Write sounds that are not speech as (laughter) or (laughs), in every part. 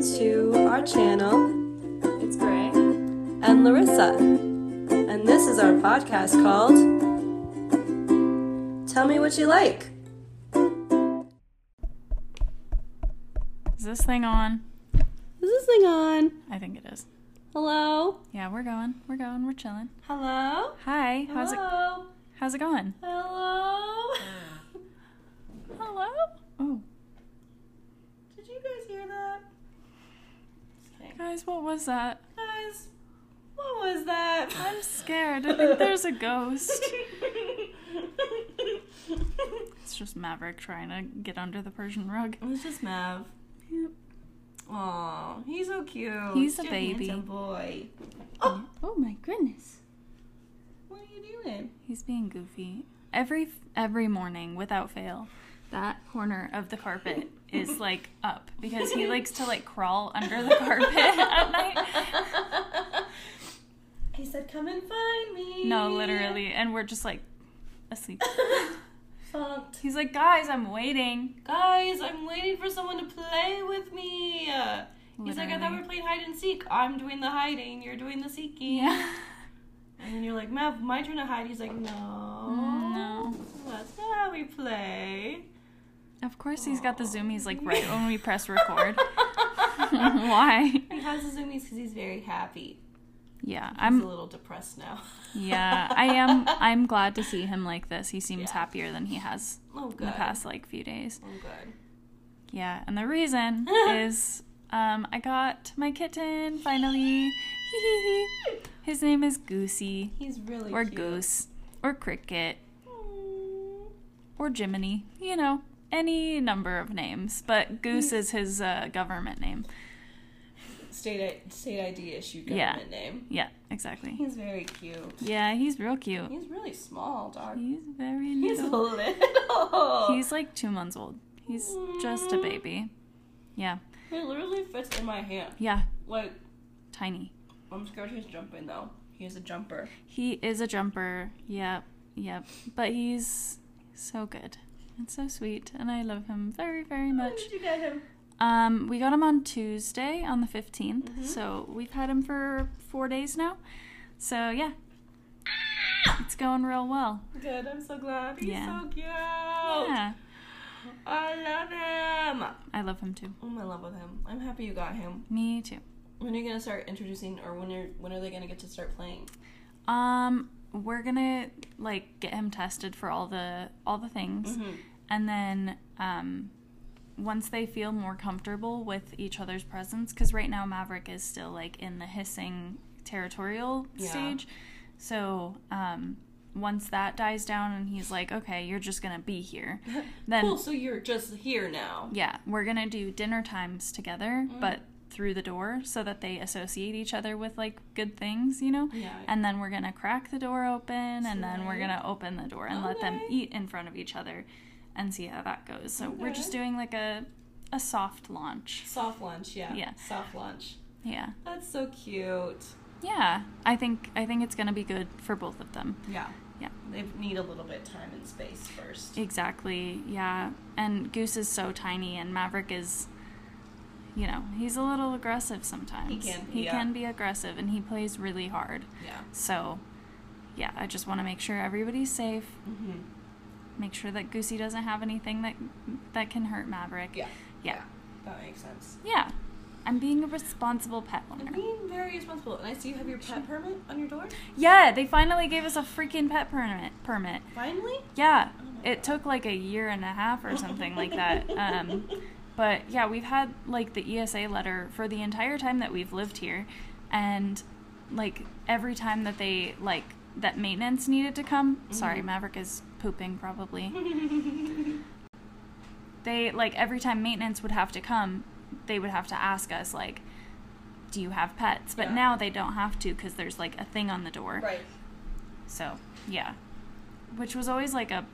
welcome to our channel. It's Grey. And Larissa. And this is our podcast called Tell Me What You Like. Is this thing on? Is this thing on? I think it is. Hello? Yeah, we're going. We're going. We're chilling. Hello? Hi. How's it Hello? how's it going? Hello? Hello? Oh. Did you guys hear that? Just kidding. Guys, what was that? Guys, what was that? I'm (laughs) scared. I think there's a ghost. (laughs) It's just Maverick trying to get under the Persian rug. It was just Mav. Aw, he's so cute. He's a baby. handsome boy. Oh, oh my goodness. What are you doing? He's being goofy. Every every morning without fail, that corner of the carpet (laughs) is like up because he likes to like crawl under the carpet at night. (laughs) He said, "Come and find me." No, literally. And we're just like asleep. (laughs) Funked. He's like, guys, I'm waiting. Guys, I'm waiting for someone to play with me. He's like, I thought we were playing hide and seek. I'm doing the hiding. You're doing the seeking. Yeah. And then you're like, Mav, my turn to hide. He's like, No. No. That's not how we play. Of course, he's got the zoomies like right when we press record. (laughs) Why? He has the zoomies because he's very happy. Yeah, He's I'm. A little depressed now. (laughs) Yeah, I am. I'm glad to see him like this. He seems Yeah. happier than he has Oh, in the past like few days. Oh, good. Yeah, and the reason (laughs) is um, I got my kitten finally. His name is Goosey, He's really or cute. Goose, or Cricket, or Jiminy. You know, any number of names, but Goose is his uh, government name. State I- state ID issued Yeah. name. Yeah, exactly. He's very cute. Yeah, he's real cute. He's really small, dog. He's very He's little. (laughs) little. He's like two months old. He's just a baby. Yeah, He literally fits in my hand. yeah, Like, tiny. I'm scared he's jumping though. He's a jumper. He is a jumper. Yep, yep. But he's so good and so sweet, and I love him very, very much. When did you get him? Um, we got him on Tuesday on the 15th, Mhm. so we've had him for four days now. So yeah, it's going real well. Good. I'm so glad. He's Yeah. so cute. Yeah, I love him. I love him too. I'm in love with him. I'm happy you got him. Me too. When are you gonna start introducing, or when are when are they gonna get to start playing? Um, we're gonna like get him tested for all the all the things. Mm-hmm. And then um, once they feel more comfortable with each other's presence because right now maverick is still like in the hissing territorial Yeah. stage so um, once that dies down and he's like okay you're just gonna be here (laughs) then cool. So you're just here now. yeah we're gonna do dinner times together Mm. but through the door so that they associate each other with like good things you know Yeah. and then we're gonna crack the door open and then we're gonna open the door and let them eat in front of each other and see how that goes so we're just doing like a a soft launch Soft launch, Yeah. Yeah. Soft launch. yeah That's so cute. yeah i think i think it's gonna be good for both of them Yeah. Yeah. They need a little bit of time and space first. exactly yeah and goose is so tiny and maverick is you know he's a little aggressive sometimes He can be, he yeah. can be aggressive and he plays really hard Yeah. so yeah i just want to make sure everybody's safe Mm-hmm. Make sure that Goosey doesn't have anything that that can hurt Maverick. Yeah. Yeah. That makes sense. Yeah. I'm being a responsible pet owner. I'm being very responsible. And I see you have your pet permit on your door. Yeah, they finally gave us a freaking pet permit permit. Finally. Yeah. Oh It God. took like a year and a half or something like that. (laughs) Um but yeah, we've had like the ESA letter for the entire time that we've lived here and like every time that they like that maintenance needed to come. Sorry, Mhm. Maverick is pooping probably. (laughs) they like every time maintenance would have to come they would have to ask us like do you have pets but Yeah. now they don't have to because there's like a thing on the door right. so yeah which was always like a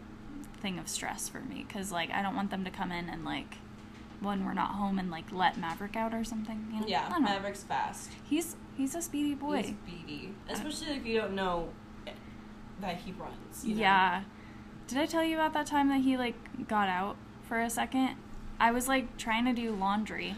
thing of stress for me because like i don't want them to come in and like when we're not home and like let maverick out or something you know? Yeah. Maverick's fast. he's he's a speedy boy He's beady. Especially if you don't know eh, that he runs. you know? Yeah. Did I tell you about that time that he like got out for a second? I was like trying to do laundry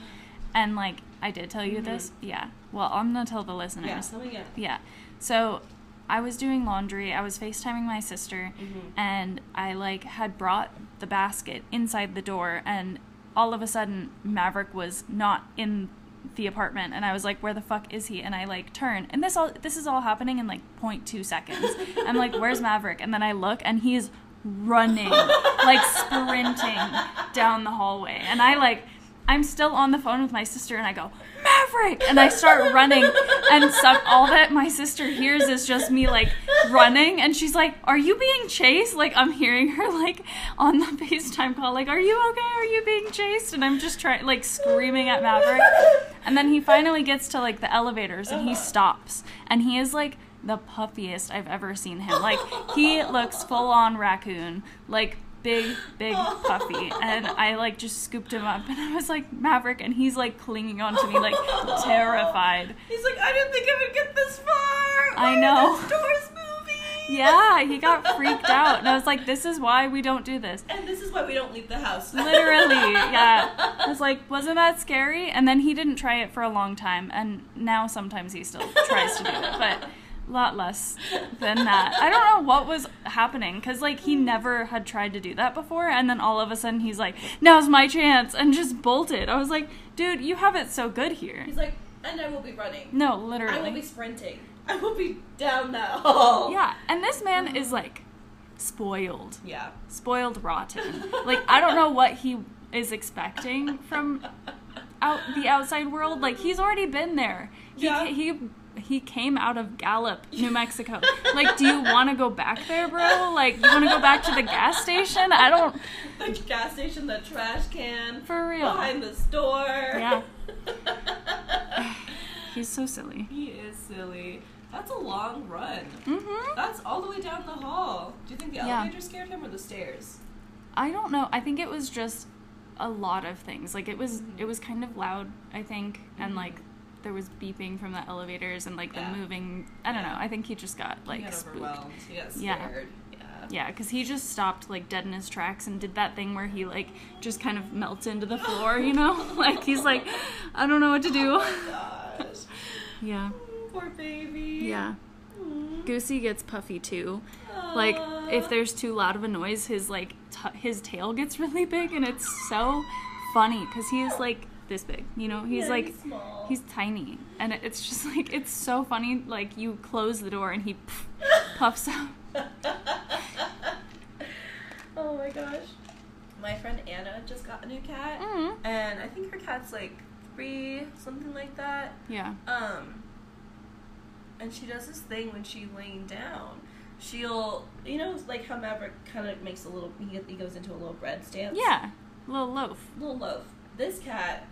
And like I did tell you Mhm. this. Yeah. Well, I'm gonna tell the listeners. Yeah. So yeah. Yeah. So I was doing laundry. I was FaceTiming my sister Mhm. and I like had brought the basket inside the door and all of a sudden Maverick was not in the apartment and I was like where the fuck is he and I like turn and this all this is all happening in like 0.2 seconds. (laughs) I'm like where's Maverick and then I look and he's running like sprinting down the hallway and I like I'm still on the phone with my sister and I go, Maverick! And I start running. And some, all that my sister hears is just me like running. And she's like, Are you being chased? Like, I'm hearing her like on the FaceTime call, like, Are you okay? Are you being chased? And I'm just trying, like, screaming at Maverick. And then he finally gets to like the elevators and he stops. And he is like, the puffiest I've ever seen him. Like he (laughs) looks full on raccoon, like big, big puffy. And I like just scooped him up and I was like, Maverick, and he's like clinging onto me, like (laughs) terrified. He's like, I didn't think I would get this far. I know. are doors moving? Yeah, he got (laughs) freaked out. And I was like, this is why we don't do this. And this is why we don't leave the house. Literally, yeah. I was like, wasn't that scary? And then he didn't try it for a long time, and now sometimes he still tries to do it, but lot less than that. I don't know what was happening because like he never had tried to do that before, and then all of a sudden he's like, now's my chance, and just bolted. I was like, dude, you have it so good here. He's like, and I will be running. No, literally, I will be sprinting. I will be down that hall. Yeah, and this man is like spoiled. Yeah. spoiled rotten. Like I don't know what he is expecting from out the outside world. Like he's already been there. He Yeah. he he came out of Gallup, New Mexico. Like, do you want to go back there, bro? Like, you want to go back to the gas station? I don't. The gas station, the trash can, For real. behind the store. Yeah. (laughs) He's so silly. he is silly. That's a long run. Mm-hmm. That's all the way down the hall. Do you think the Yeah. elevator scared him or the stairs? I don't know. I think it was just a lot of things. Like it was Mhm. it was kind of loud, I think, and Mhm. like there was beeping from the elevators and like the moving. I don't Yeah. know. I think he just got like got spooked. overwhelmed. He got Yeah. scared. Yeah. Yeah, because he just stopped like dead in his tracks and did that thing where he like just kind of melts into the floor, you know? (laughs) (laughs) like he's like, I don't know what to do. Oh my (laughs) gosh. Yeah. Mm, Poor baby. Yeah. Mm. Goosey gets puffy too. Like if there's too loud of a noise, his like t- his tail gets really big and it's so funny because he is like this big, you know? He's Yeah, like he's small. he's tiny and it's just (laughs) like it's so funny like you close the door and he (laughs) puffs out. (laughs) oh my gosh. My friend Anna just got a new cat, Mhm. and I think her cat's like three, something like that. Yeah. Um, and she does this thing when she's laying down. She'll, you know, like how Maverick kind of makes a little, he, he goes into a little bread stance. Yeah. Little loaf. Little loaf. This cat,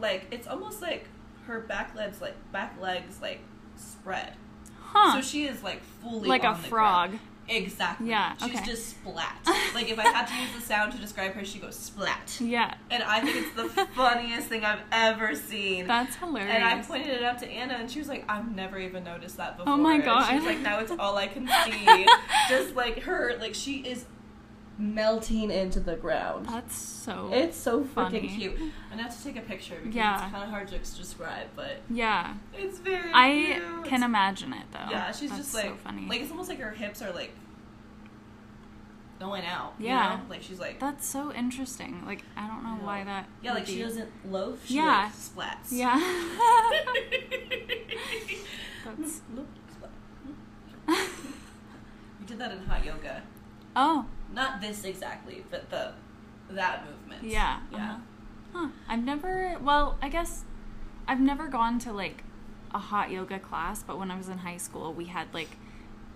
like, it's almost like her back legs, like, back legs, like, spread. Huh. So she is, like, fully like a frog. ground. Exactly. Yeah, She's okay. just splat. (laughs) like, if I had to use the sound to describe her, she goes splat. Yeah. And I think it's the (laughs) funniest thing I've ever seen. That's hilarious. And I pointed it out to Anna, and she was like, "I've never even noticed that before." Oh my God. She's like, "Now it's all I can see." (laughs) Just like her, like she is melting into the ground. That's so. It's so funny. freaking cute. I have to take a picture because Yeah. it's kind of hard to describe, but yeah. it's very. I cute. can imagine it though. Yeah, she's That's just like so funny. like it's almost like her hips are like going out. Yeah. you know? like she's like That's so interesting. Like I don't know why that. yeah, like she doesn't loaf. She Yeah. like splats. Yeah. (laughs) That's. (laughs) we did that in hot yoga. Oh. Not this exactly, but the that movement. Yeah. Yeah. uh-huh. Huh. I've never. Well, I guess I've never gone to like a hot yoga class, but when I was in high school, we had like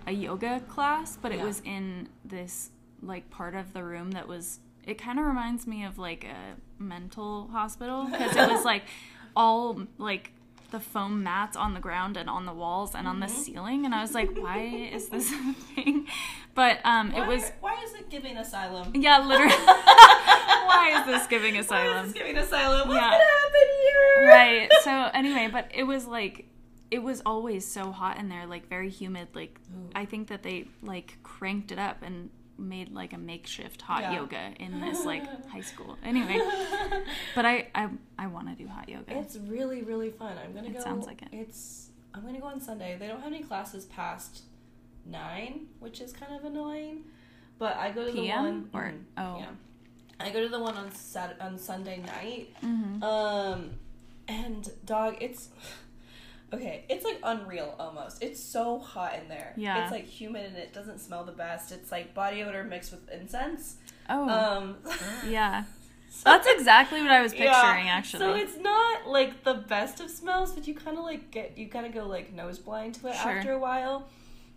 a yoga class, but it Yeah. was in this like part of the room that was. It kind of reminds me of like a mental hospital because it was (laughs) like all like the foam mats on the ground and on the walls and on the Mhm. ceiling, and I was like, why is this a thing? But um, Why, it was. why is it giving asylum? Yeah, literally. (laughs) Why is this giving Why asylum? is this giving asylum? What's Yeah. gonna happen here? right. So anyway, but it was like it was always so hot in there, like very humid. Like Ooh. I think that they like cranked it up and made like a makeshift hot Yeah. yoga in this like (laughs) high school. Anyway, but I I I want to do hot yoga. It's really really fun. I'm gonna It go. sounds like it. It's I'm gonna go on Sunday. They don't have any classes past nine, which is kind of annoying. But I go to the one or mhm, oh yeah. I go to the one on Sat on Sunday night. mhm. Um, and dog, it's okay. It's like unreal almost. It's so hot in there. Yeah. It's like humid and it doesn't smell the best. It's like body odor mixed with incense. oh Um, (laughs) yeah. That's exactly what I was Yeah. picturing actually. So it's not like the best of smells, but you kind of like get you kind of go like nose blind to it Sure. after a while.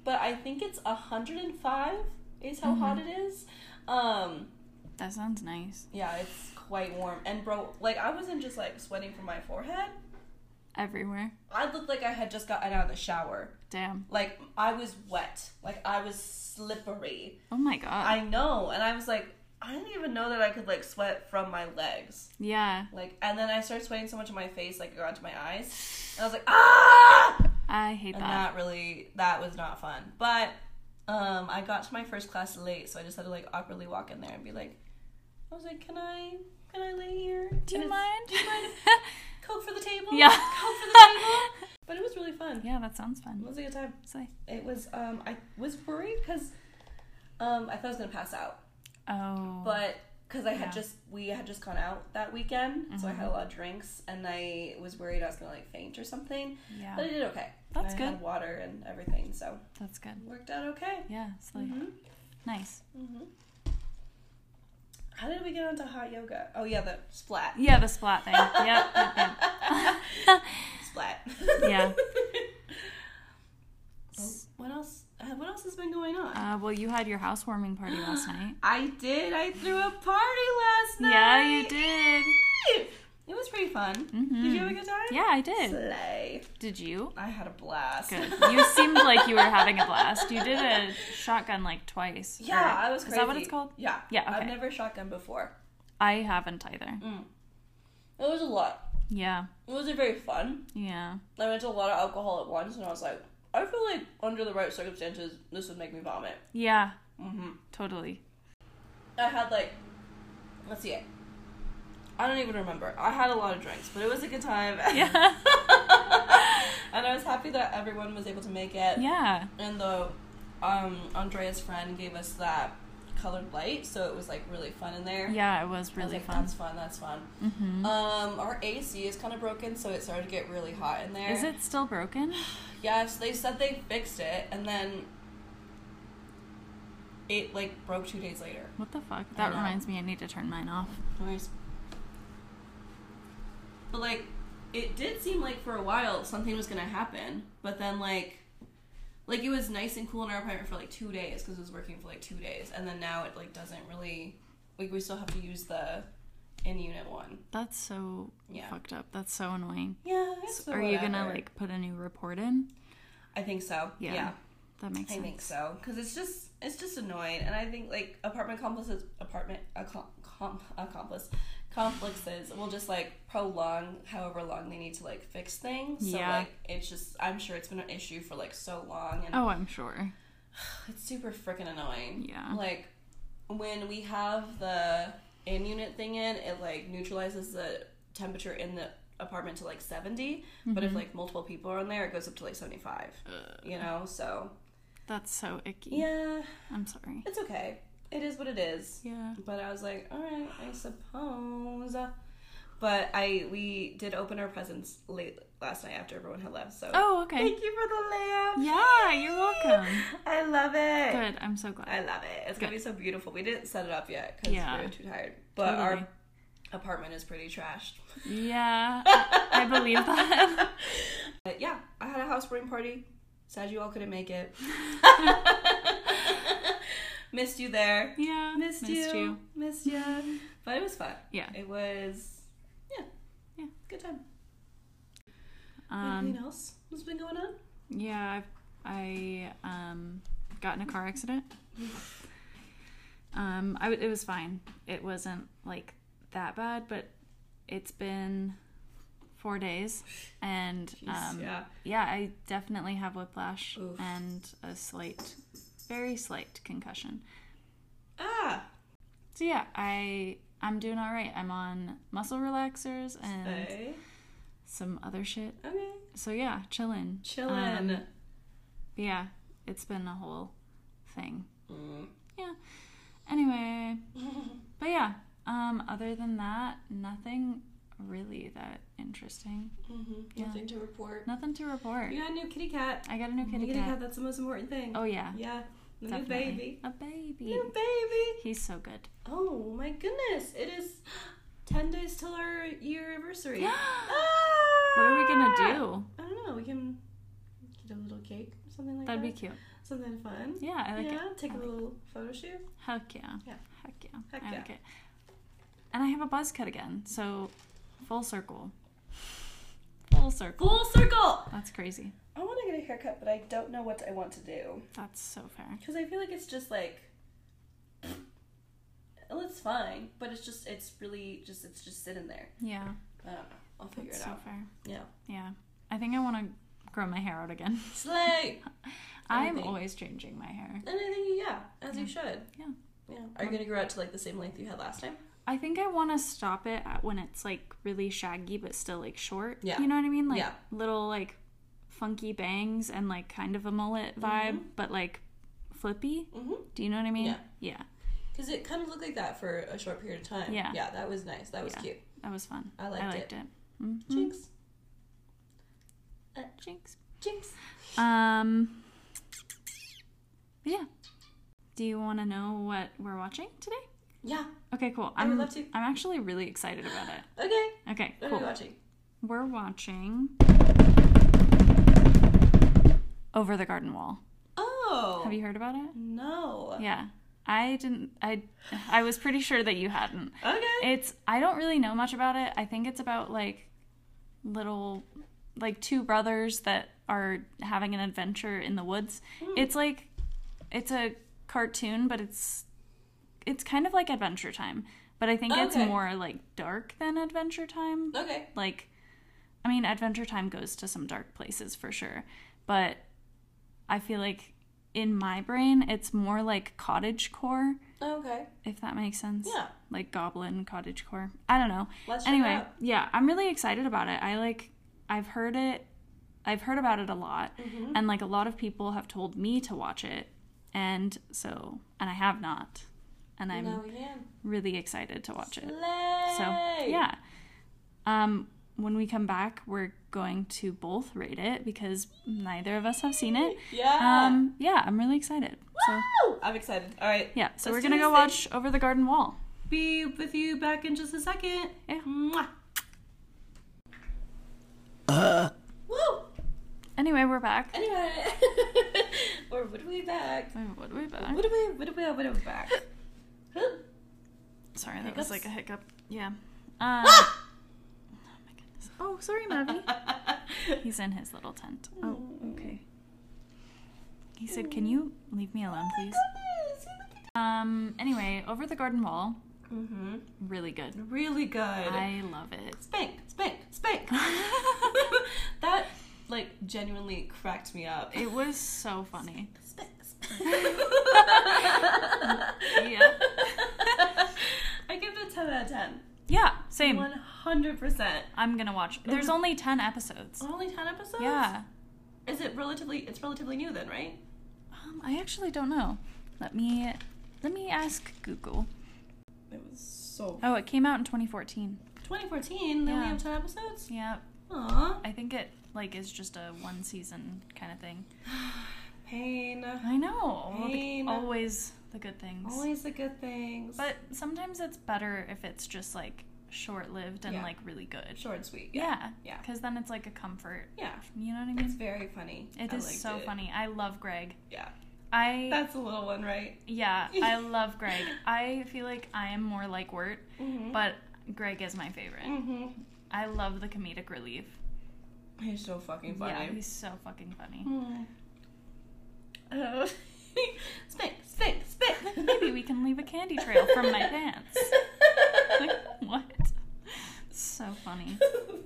But I think it's 105 is how Mm-hmm. hot it is. Um, that sounds nice. yeah, it's quite warm. And bro, like I wasn't just like sweating from my forehead. Everywhere. I looked like I had just gotten out of the shower. Damn. Like I was wet. Like I was slippery. Oh my god. I know, and I was like, I didn't even know that I could like sweat from my legs. yeah. Like, and then I started sweating so much in my face, like it got to my eyes, and I was like, ah! I hate that And that. that really, that was not fun. But um, I got to my first class late, so I just had to like awkwardly walk in there and be like, I was like, can I, can I lay here? Do you And mind? Do you mind? (laughs) Coke for the table. Yeah. Coke for the table. (laughs) But it was really fun. yeah, that sounds fun. It was a good time. Say. It was. Um, I was worried because um, I thought I was gonna pass out, Oh. but because I had Yeah. just we had just gone out that weekend, so I Mm-hmm. had a lot of drinks, and I was worried I was gonna like faint or something. yeah. But I did okay. That's I good. Had water and everything, so That's good. worked out okay. Yeah. Mhm. Nice. Mhm. How did we get onto hot yoga? Oh yeah, the splat. Yeah, the splat thing. yep, yep. (laughs) Splat. (laughs) Yeah. Oh, what else? Uh, what else has been going on? Uh, well, you had your housewarming party last (gasps) night. I did. I threw a party last night. Yeah, you did. It was pretty fun. Mhm. Did you have a good time? Yeah, I did. Slay. Did you? I had a blast. Good. You seemed like you were having a blast. You did a shotgun like twice. Yeah, or- I was Is that what it's called? Yeah. Yeah, Okay. I've never shotgun before. I haven't either. Mm. It was a lot. Yeah. It wasn't very fun. Yeah. I went to a lot of alcohol at once, and I was like, I feel like under the right circumstances, this would make me vomit. Yeah. hmm Totally. I had like, let's see it. I don't even remember. I had a lot of drinks, but it was a good time. Yeah. (laughs) and I was happy that everyone was able to make it. Yeah. And the um, Andrea's friend gave us that colored light, so it was like really fun in there. Yeah, it was I was really like, fun. That's fun. That's fun. hmm Um, our AC is kind of broken, so it started to get really hot in there. Is it still broken? (sighs) Yes, they said they fixed it, and then it like broke two days later. What the fuck? That reminds me I need to turn mine off. Nice. But like, it did seem like for a while something was gonna happen, but then like, like it was nice and cool in our apartment for like two days because it was working for like two days, and then now it like doesn't really. Like we still have to use the in unit one. That's so Yeah. fucked up. That's so annoying. Yeah. It's Are you gonna like put a new report in? I think so. Yeah. yeah. That makes sense. I think so because it's just it's just annoying, and I think like apartment complexes, apartment accom- com- accomplice complexes will just like prolong however long they need to like fix things. So Yeah. like it's just I'm sure it's been an issue for like so long, and Oh, I'm sure. (sighs) it's super freaking annoying. Yeah. Like when we have the in unit thing in, it like neutralizes the temperature in the apartment to like 70 but if Mhm. like multiple people are in there it goes up to like 75 you know so That's so icky. yeah I'm sorry. it's okay. It is what it is. Yeah. But I was like, all right, I suppose. But I we did open our presents late last night after everyone had left. So Oh, okay. thank you for the lamp. Yeah, you're welcome. (laughs) I love it. Good. I'm so glad. I love it. It's gonna be so beautiful. We didn't set it up yet because Yeah. we were too tired. But Totally. our apartment is pretty trashed. Yeah, (laughs) I, I believe that. (laughs) But yeah, I had a housewarming party. Sad you all couldn't make it. Missed you there. Yeah, Missed, you. Missed you. (laughs) But it was fun. Yeah. It was, yeah. Yeah. Good time. Um, Anything else has been going on? yeah, I, I um, got in a car accident. Um, I w- it was fine. It wasn't like that bad, but it's been four days, and Jeez, um, yeah. yeah, I definitely have whiplash Oof. and a slight, very slight concussion. Ah. So yeah, I I'm doing all right. I'm on muscle relaxers and Okay. some other shit. Okay. So yeah, chilling. Chillin'. Um, yeah, it's been a whole thing. Mm. Yeah. Anyway, but yeah. Um, other than that, nothing really that interesting. hmm Yeah. Nothing to report. Nothing to report. You got a new kitty cat. I got a new kitty kitty cat. cat. That's the most important thing. Oh yeah, yeah. The definitely. new baby. A baby. New baby. He's so good. Oh my goodness! It is (gasps) ten days till our year anniversary. (gasps) what Ah! are we gonna do? I don't know. We can get a little cake or something like That'd be that. cute. something fun. Yeah, I like yeah, it. take I a like little photo shoot. Heck yeah. Yeah. Heck yeah. Heck I yeah. like it. And I have a buzz cut again, so full circle. Full circle. Full circle. That's crazy. I want to get a haircut, but I don't know what I want to do That's so fair. because I feel like it's just like. Well, it's fine, but it's just it's really just it's just sitting there. Yeah, I don't know. I'll figure that's it so out. fair. Yeah. Yeah. I think I want to grow my hair out again. (laughs) Slay. I'm always changing my hair. And I think yeah, as you should. Yeah. Yeah. Are you gonna grow out to like the same length you had last time? I think I want to stop it at when it's like really shaggy but still like short. Yeah. You know what I mean? Like Yeah. little like funky bangs and like kind of a mullet vibe, but like flippy. Mm-hmm. Do you know what I mean? Yeah. Yeah. Because it kind of looked like that for a short period of time. Yeah. Yeah, that was nice. That was Yeah. cute. That was fun. I liked I liked it. it. Mhm. Jinx. Jinx. Jinx. Um. yeah. Do you want to know what we're watching today? Yeah. Okay, cool. I I'm, would love to. I'm actually really excited about it. Okay. Okay, What are cool. we watching? We're watching Over the Garden Wall. Oh. Have you heard about it? No. Yeah. I didn't I I was pretty sure that you hadn't. Okay. It's I don't really know much about it. I think it's about like little like two brothers that are having an adventure in the woods. Hmm. It's like it's a cartoon, but it's it's kind of like Adventure Time, but I think it's more like dark than Adventure Time. okay. Like I mean Adventure Time goes to some dark places for sure, but I feel like in my brain it's more like cottage core Okay. if that makes sense. Yeah. Like goblin cottage core. I don't know. Let's check it anyway, yeah, I'm really excited about it. I like I've heard it I've heard about it a lot Mm-hmm. and like a lot of people have told me to watch it and so and I have not. And I'm really excited to watch it. So, yeah. Um when we come back, we're going to both rate it because neither of us have seen it. Yeah. Um yeah, I'm really excited. So, Woo! I'm excited. All right. yeah, so Let's we're going to go watch Over the Garden Wall. Be with you back in just a second. Yeah. Mwah. Woo! Anyway, we're back. Anyway, (laughs) or what are we back? Are we back? What are we? What are we? What are we back? (gasps) Sorry, that Hiccups? was like a hiccup. Yeah. Um, Ah! oh my goodness. Oh, sorry, (laughs) Mavi. He's in his little tent. Oh, okay. He said, "Can you leave me alone, please?" Um. Anyway, over the garden wall, Mm-hmm. really good. Really good. I love it. spank, spank, spank. (laughs) (laughs) that like genuinely cracked me up. It was so funny. (laughs) Yeah. I give it a ten out of ten. Yeah. Same. One hundred percent. I'm gonna watch. There's only ten episodes. Only ten episodes. Yeah. Is it relatively? It's relatively new then, right? Um, I actually don't know. Let me let me ask Google. It was so. Oh, it came out in 2014. 2014. They only have ten episodes. Yeah, Aw, I think it like is just a one season kind of thing. (sighs) (sighs) (sighs) pain. I know. all the- Pain. always the good things. Always the good things. But sometimes it's better if it's just like short lived and Yeah. like really good. short and sweet. Yeah. Yeah. Because then it's like a comfort. Yeah. You know what I mean? It's very funny. It I is so it. funny. I love Greg. Yeah. I That's a little one, right? yeah, (laughs) I love Greg. I feel like I am more like Wirt, Mm-hmm. but Greg is my favorite. mm-hmm. I love the comedic relief. He's so fucking funny. Yeah, he's so fucking funny. Hmm. Uh, spank, spank. Maybe we can leave a candy trail from my pants. Like, what? So funny.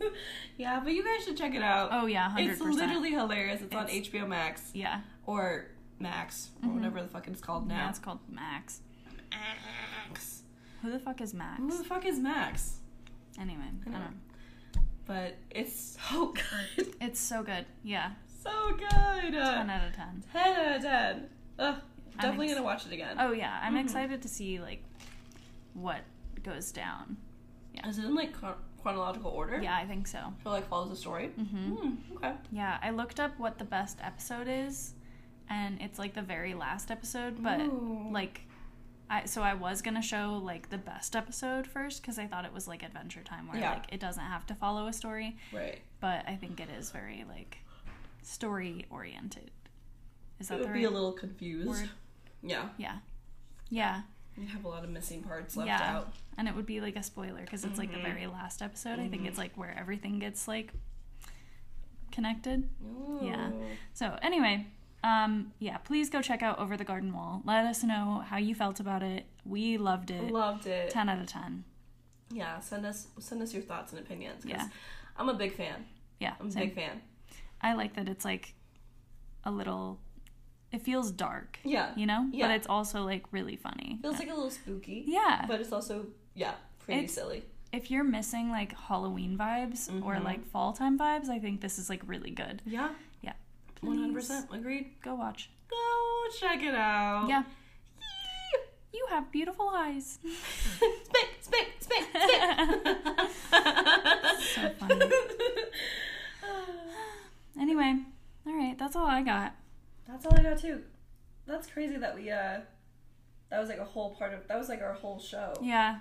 (laughs) yeah, but you guys should check it out. Oh yeah, hundred it's literally hilarious. It's, on HBO Max yeah. or Max or Mhm. whatever the fuck it's called Yeah, now. it's called Max. Max. Who the fuck is Max? Who the fuck is Max? Anyway, I don't know. But it's so (laughs) good. It's so good. Yeah. So good. 10 out of 10. 10 out of 10. Ugh, definitely ex- gonna watch it again. Oh yeah, I'm Mhm. excited to see like what goes down. Is it in like chronological order? Yeah, I think so. So like follows the story? hmm Hmm, okay. Yeah, I looked up what the best episode is, and it's like the very last episode. But Ooh. like, I so I was gonna show like the best episode first because I thought it was like Adventure Time where Yeah. like it doesn't have to follow a story. Right. But I think it is very like story oriented. Is that It the would right be a little confused. word? Yeah. Yeah, yeah, You have a lot of missing parts left Yeah. out. and it would be like a spoiler because it's like the Mhm. very last episode. I think it's like where everything gets like connected. Ooh. Yeah. So anyway, um, yeah, please go check out Over the Garden Wall. Let us know how you felt about it. We loved it. Loved it. Ten out of ten. Yeah, send us send us your thoughts and opinions. Yeah. I'm a big fan. Yeah, I'm a same. big fan. I like that it's like a little. It feels dark, Yeah. you know, Yeah. but it's also like really funny. Feels like a little spooky. yeah. But it's also yeah, pretty It's- silly. if you're missing like Halloween vibes or Mhm. like fall time vibes, I think this is like really good. Yeah. Yeah. One hundred percent agreed. Go watch. Go check it out. Yeah. You have beautiful eyes. (laughs) spit, spit, spit, spit. (laughs) So funny. (laughs) anyway, all right, that's all I got. That's all I got too. That's crazy that we uh that was like a whole part of that was like our whole show. Yeah,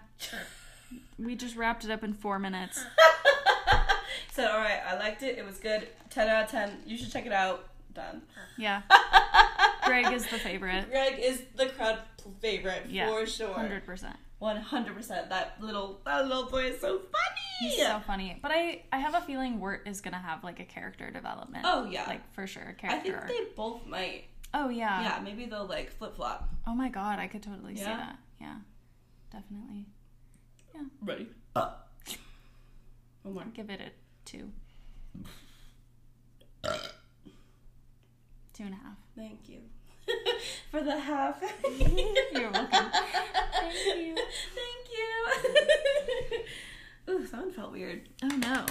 we just wrapped it up in four minutes. (laughs) Said, all right, I liked it. It was good. Ten out of ten. You should check it out. Done. Yeah, (laughs) Greg is the favorite. Greg is the crowd favorite Yeah, for sure. Hundred percent. One hundred percent. That little that little boy is so funny. He's so funny. But I, I have a feeling Wirt is gonna have like a character development. Oh yeah. like for sure, a I character. I think arc. they both might. Oh yeah. Yeah, maybe they'll like flip flop. Oh my god, I could totally see that. Yeah, definitely. Yeah. Ready? Uh. One more. Give it a two. Two and a half. Thank you. (laughs) For the half. (laughs) You're welcome. Thank you. Thank you. Ooh, that one felt weird. Oh no.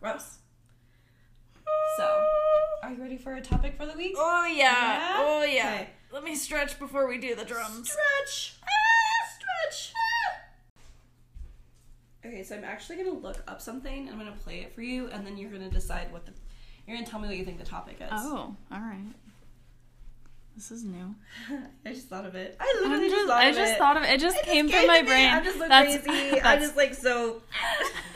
Gross. So, are you ready for a topic for the week? Oh Yeah? Oh Okay. Let me stretch before we do the drums. Stretch. Ah, stretch. Okay, so I'm actually gonna look up something. and I'm gonna play it for you, and then you're gonna decide what the. You're gonna tell me what you think the topic is. Oh, all right. This is new. (laughs) I just thought of it. I literally I'm just, just, thought I of just it. thought of it. It just It just came came from my brain. I'm just so that's, crazy. (laughs) I'm just like so.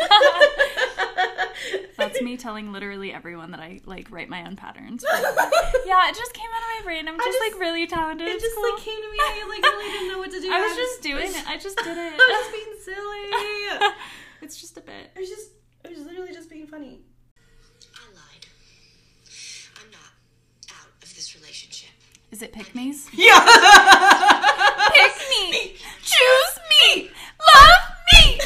(laughs) That's me telling literally everyone that I like write my own patterns. yeah, it just came out of my brain. I'm just, just- like really talented. It just cool. like came to me. I like really didn't know what to do. I was I just doing it. I just did it. I was just being silly. it's just a bit. I was just, I was literally just being funny. I lied. I'm not out of this relationship. Is it pick me's? (laughs) Yeah. Pick me. Choose me. Love me.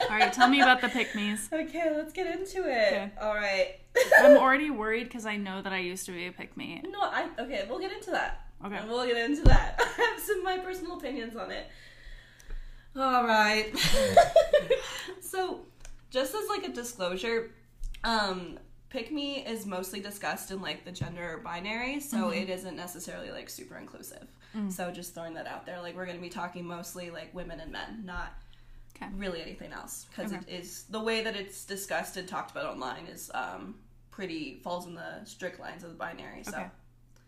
(laughs) All right, tell me about the pick me's. Okay, let's get into it. Okay. All right. I'm (laughs) already worried because I know that I used to be a pick me. No, I okay. We'll get into that. Okay. We'll get into that. I have some of my personal opinions on it. All right. so, just as like a disclosure, um, pick me is mostly discussed in like the gender binary, so it isn't necessarily like super inclusive. So just throwing that out there, like we're going to be talking mostly like women and men, not Okay. really anything else, because Okay. it is the way that it's discussed and talked about online is um pretty falls in the strict lines of the binary. So Okay.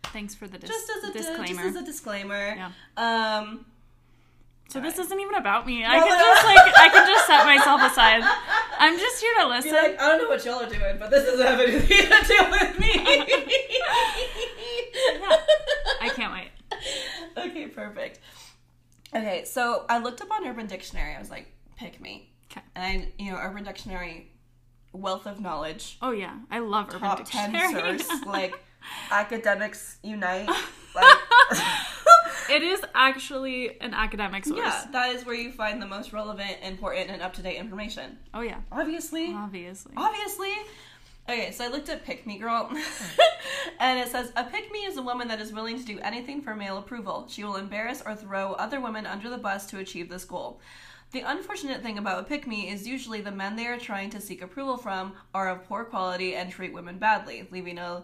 Thanks for the dis- just as a di- disclaimer. just as a disclaimer. Yeah. Um. So this isn't even about me. I No, can no. just (laughs) like I can just set myself aside. I'm just here to listen. like, I don't know what y'all are doing, but this doesn't have anything to do with me. (laughs) I can't wait. okay, perfect. Okay, so I looked up on Urban Dictionary. I was like, pick me. 'Kay. And I, you know, Urban Dictionary, wealth of knowledge, Oh yeah, I love Urban top ten source, (laughs) like academics unite. Like, it is actually an academic source. yeah, that is where you find the most relevant, important, and up to date information. Oh yeah, Obviously, obviously. obviously. Okay, so I looked at Pick Me Girl, (laughs) and it says a pick me is a woman that is willing to do anything for male approval. She will embarrass or throw other women under the bus to achieve this goal. The unfortunate thing about a pick me is usually the men they are trying to seek approval from are of poor quality and treat women badly, leaving a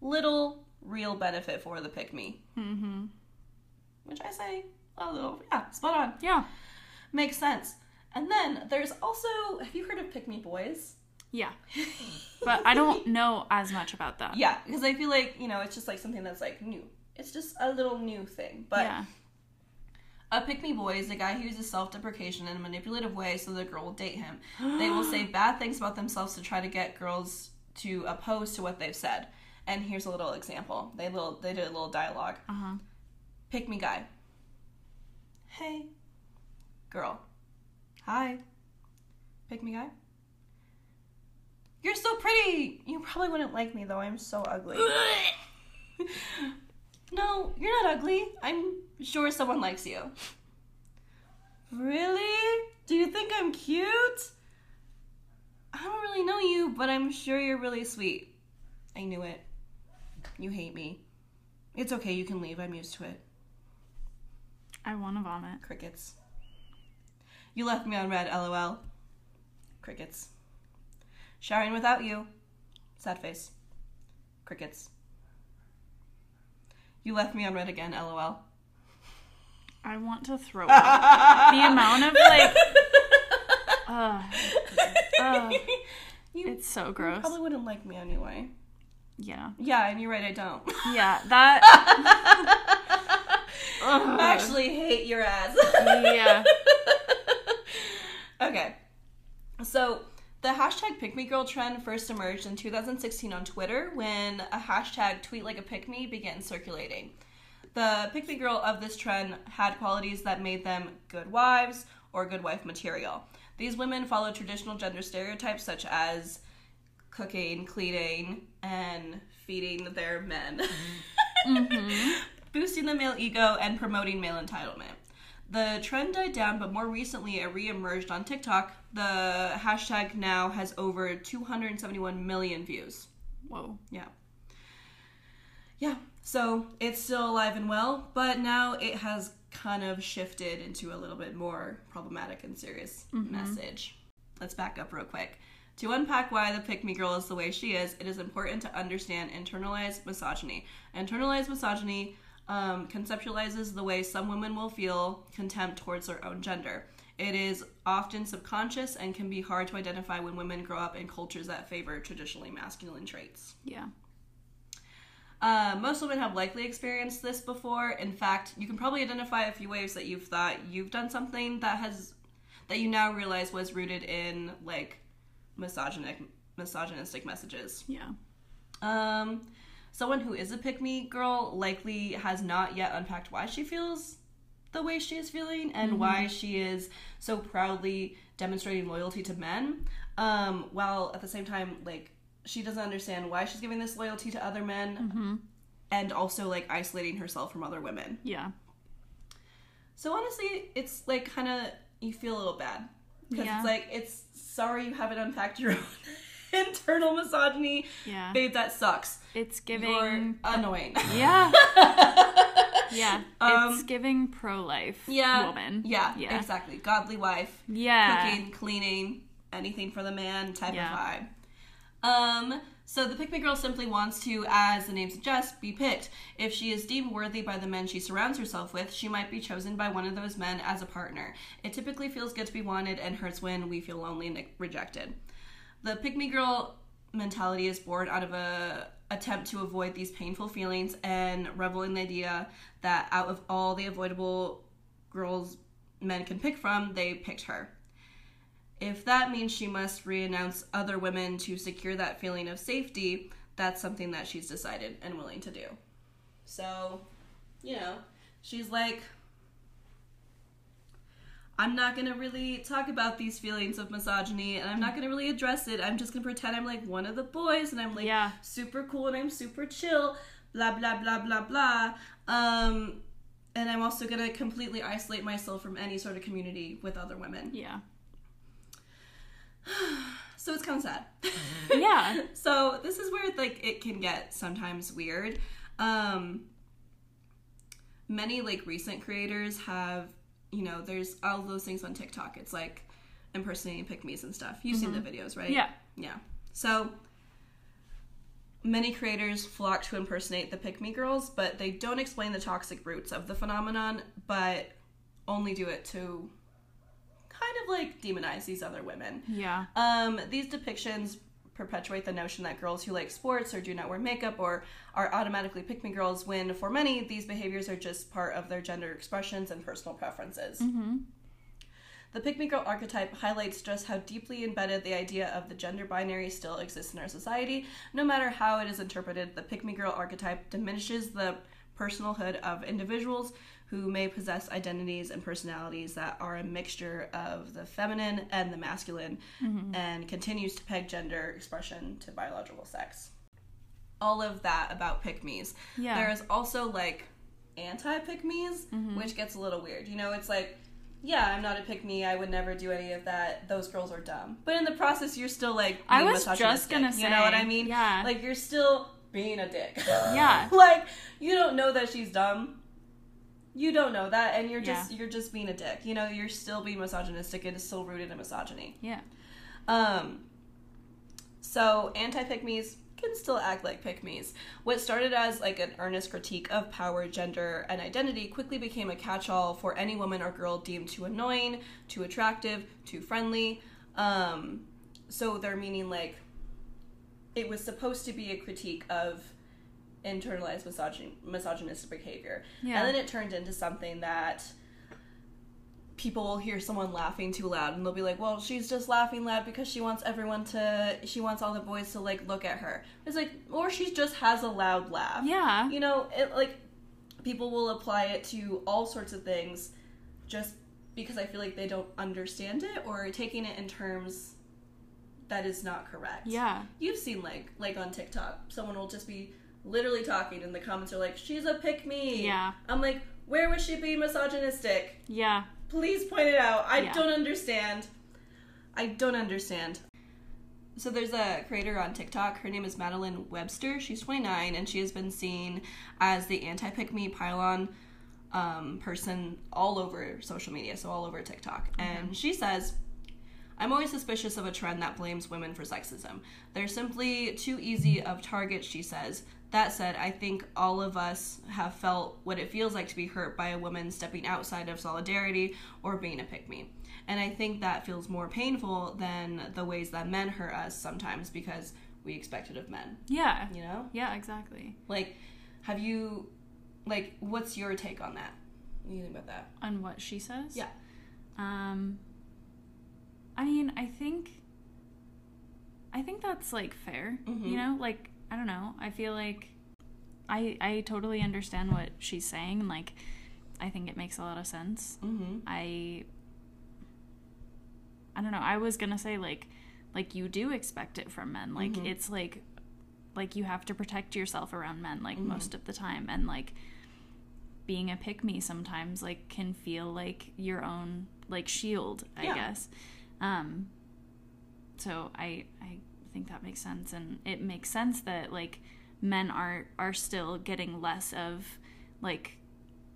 little real benefit for the pick me. Mm-hmm. Which I say, a little, yeah, spot on. Yeah. Makes sense. And then there's also, have you heard of pick me boys? Yeah. (laughs) But I don't know as much about that. Yeah, because I feel like you know it's just like something that's like new. It's just a little new thing. But yeah. a pick me boy is a guy who uses self deprecation in a manipulative way so the girl will date him. they will say (gasps) bad things about themselves to try to get girls to oppose to what they've said. And here's a little example. They little they did a little dialogue. Uh-huh. Pick me guy. Hey, girl. Hi. Pick me guy. You're so pretty. You probably wouldn't like me though. I'm so ugly. (laughs) no, you're not ugly. I'm sure someone likes you. Really? Do you think I'm cute? I don't really know you, but I'm sure you're really sweet. I knew it. You hate me. It's okay, you can leave. I'm used to it. I want to vomit. Crickets. You left me on read, lol. Crickets. Showering without you. Sad face. Crickets. You left me on read again, lol. I want to throw up. the amount of like, (laughs) uh, uh, you it's so gross. probably wouldn't like me anyway. Yeah. Yeah, and you're right, I don't. Yeah. That. (laughs) Ugh. I actually hate your ass. Yeah. (laughs) okay. So the hashtag pick me girl trend first emerged in 2016 on Twitter when a hashtag tweet like a pick me began circulating. The pick me girl of this trend had qualities that made them good wives or good wife material. These women followed traditional gender stereotypes such as cooking, cleaning, and feeding their men, mm-hmm. (laughs) Mm-hmm. Boosting the male ego, and promoting male entitlement. The trend died down, but more recently it re-emerged on TikTok. The hashtag now has over 271 million views. Whoa. Yeah. Yeah. So it's still alive and well, but now it has kind of shifted into a little bit more problematic and serious mm-hmm. message. Let's back up real quick. To unpack why the pick me girl is the way she is, it is important to understand internalized misogyny. Internalized misogyny um, conceptualizes the way some women will feel contempt towards their own gender. It is often subconscious and can be hard to identify when women grow up in cultures that favor traditionally masculine traits. Yeah. Uh, most women have likely experienced this before. In fact, you can probably identify a few ways that you've thought you've done something that has that you now realize was rooted in like misogynic misogynistic messages. Yeah. Um, someone who is a pick me girl likely has not yet unpacked why she feels the way she is feeling and why she is so proudly demonstrating loyalty to men. Um, while at the same time, like, she doesn't understand why she's giving this loyalty to other men and also like isolating herself from other women. Yeah. So honestly, it's like kind of you feel a little bad because Yeah. it's like it's sorry you haven't unpacked your own (laughs) internal misogyny, Yeah. babe. That sucks. It's You're giving. annoying. Yeah. (laughs) Yeah. Um, it's giving pro life yeah, woman. Yeah, Yeah. exactly. Godly wife, Yeah. cooking, cleaning, anything for the man type Yeah. of vibe. Um, so the pick me girl simply wants to, as the name suggests, be picked. If she is deemed worthy by the men she surrounds herself with, she might be chosen by one of those men as a partner. It typically feels good to be wanted and hurts when we feel lonely and rejected. The pick me girl mentality is born out of a attempt to avoid these painful feelings and revel in the idea that out of all the avoidable girls men can pick from, they picked her. If that means she must renounce other women to secure that feeling of safety, that's something that she's decided and willing to do. So, you know, she's like, I'm not gonna really talk about these feelings of misogyny and I'm not gonna really address it. I'm just gonna pretend I'm like one of the boys and I'm like Yeah. super cool and I'm super chill, blah blah blah blah blah. Um, and I'm also gonna completely isolate myself from any sort of community with other women. Yeah. (sighs) So it's kind of sad. (laughs) Yeah. (laughs) so this is where like it can get sometimes weird. Um many like recent creators have, you know, there's all those things on TikTok. It's like impersonating pick-me's and stuff. You've seen the videos, right? Yeah. Yeah. So many creators flock to impersonate the pick me girls, but they don't explain the toxic roots of the phenomenon, but only do it to kind of like demonize these other women. Yeah. Um, these depictions perpetuate the notion that girls who like sports or do not wear makeup or are automatically pick me girls when for many these behaviors are just part of their gender expressions and personal preferences. Mm-hmm. The pick me girl archetype highlights just how deeply embedded the idea of the gender binary still exists in our society. No matter how it is interpreted, the pick me girl archetype diminishes the personalhood of individuals who may possess identities and personalities that are a mixture of the feminine and the masculine mm-hmm. and continues to peg gender expression to biological sex. All of that about pick me's. Yeah. There is also like anti pick me's, mm-hmm. which gets a little weird. You know, it's like, yeah, I'm not a pick me. I would never do any of that. Those girls are dumb. But in the process, you're still like, I was just gonna say, You know what I mean? yeah. Like, you're still being a dick. Yeah. (laughs) like, you don't know that she's dumb. You don't know that, and you're just Yeah. you're just being a dick. You know, you're still being misogynistic. It is still rooted in misogyny. Yeah. Um, so anti pick-me's can still act like pick-me's. What started as like an earnest critique of power, gender, and identity quickly became a catch-all for any woman or girl deemed too annoying, too attractive, too friendly. Um, so they're meaning like it was supposed to be a critique of internalized misogyn- misogynistic behavior. Yeah. And then it turned into something that people will hear someone laughing too loud and they'll be like, "Well, she's just laughing loud because she wants everyone to she wants all the boys to like look at her." It's like or she just has a loud laugh. Yeah. You know, it like people will apply it to all sorts of things just because I feel like they don't understand it or taking it in terms that is not correct. Yeah. You've seen like like on TikTok, someone will just be literally talking and the comments are like, "She's a pick me." Yeah. I'm like, "Where was she being misogynistic?" Yeah. Please point it out. I Yeah. don't understand. I don't understand. So there's a creator on TikTok. Her name is Madeline Webster. She's 29 and she has been seen as the anti pick me pylon um, person all over social media, so all over TikTok. And she says, I'm always suspicious of a trend that blames women for sexism. They're simply too easy of targets, she says. That said, I think all of us have felt what it feels like to be hurt by a woman stepping outside of solidarity or being a pick me. And I think that feels more painful than the ways that men hurt us sometimes because we expect it of men, Yeah. you know? Yeah, exactly. Like, have you, like, what's your take on that? What do you think about that? On what she says? Yeah. Um I mean, I think I think that's like fair. Mhm. You know, like I don't know. I feel like I I totally understand what she's saying and like I think it makes a lot of sense. Mm-hmm. I I don't know. I was going to say like like you do expect it from men. Like Mhm. it's like like you have to protect yourself around men like Mhm. most of the time and like being a pick me sometimes like can feel like your own like shield, I Yeah. guess. Um so I I think that makes sense and it makes sense that like men are are still getting less of like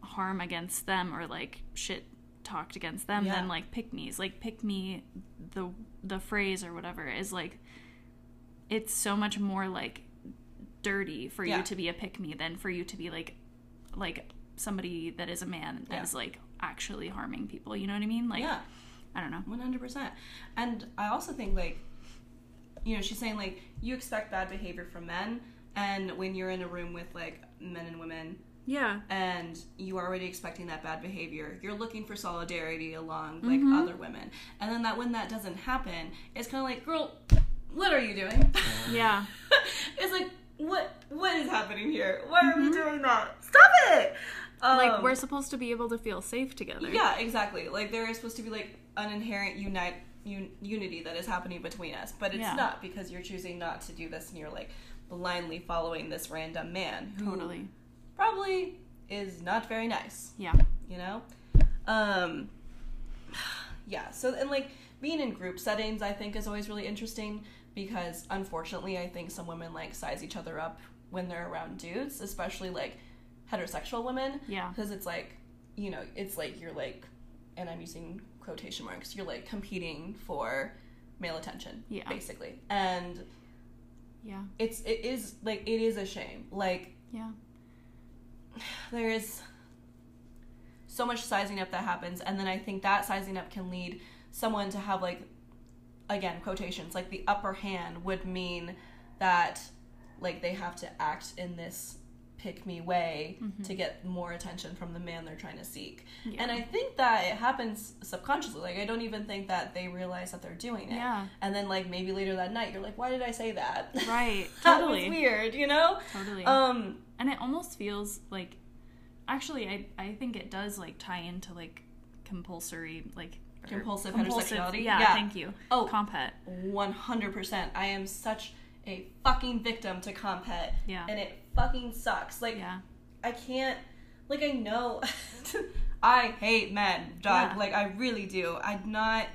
harm against them or like shit talked against them Yeah. than like pick me's. Like pick me the the phrase or whatever is like it's so much more like dirty for Yeah. you to be a pick me than for you to be like like somebody that is a man Yeah. is like actually harming people. You know what I mean? Like yeah. I don't know. One hundred percent. And I also think like, you know, she's saying like you expect bad behavior from men, and when you're in a room with like men and women, Yeah. and you are already expecting that bad behavior, you're looking for solidarity along like Mm-hmm. other women, and then that when that doesn't happen, it's kind of like, girl, what are you doing? Yeah. (laughs) it's like what what is happening here? Why are we doing that? Stop it! Mm-hmm. like Um, we're supposed to be able to feel safe together. Yeah, exactly. Like there is supposed to be like an inherent unite un- unity that is happening between us, but it's Yeah. not because you're choosing not to do this and you're like blindly following this random man who Totally. probably is not very nice, Yeah. you know? Um (sighs) yeah, so and like being in group settings I think is always really interesting because unfortunately I think some women like size each other up when they're around dudes, especially like heterosexual women. Yeah. Because it's like, you know, it's like you're like, and I'm using quotation marks, you're like competing for male attention. Yeah. Basically. And Yeah. it's, it is like, it is a shame. Like, Yeah. (sighs) there is so much sizing up that happens and then i think that sizing up can lead someone to have like again quotations like the upper hand would mean that like they have to act in this pick me way to get more attention from the man they're trying to seek Yeah. and i think that it happens subconsciously like i don't even think that they realize that they're doing it Yeah. and then like maybe later that night you're like why did i say that (laughs) Right. that Totally. was weird you know Totally. um and it almost feels like actually I I think it does like tie into like compulsory like or Compulsive heterosexuality? Yeah, Yeah. thank you. Oh. comp het. 100%. I am such a fucking victim to comp het. Yeah. And it fucking sucks. Like, Yeah. I can't, like, I know. (laughs) I hate men, dog. Yeah. Like, I really do. I'm not,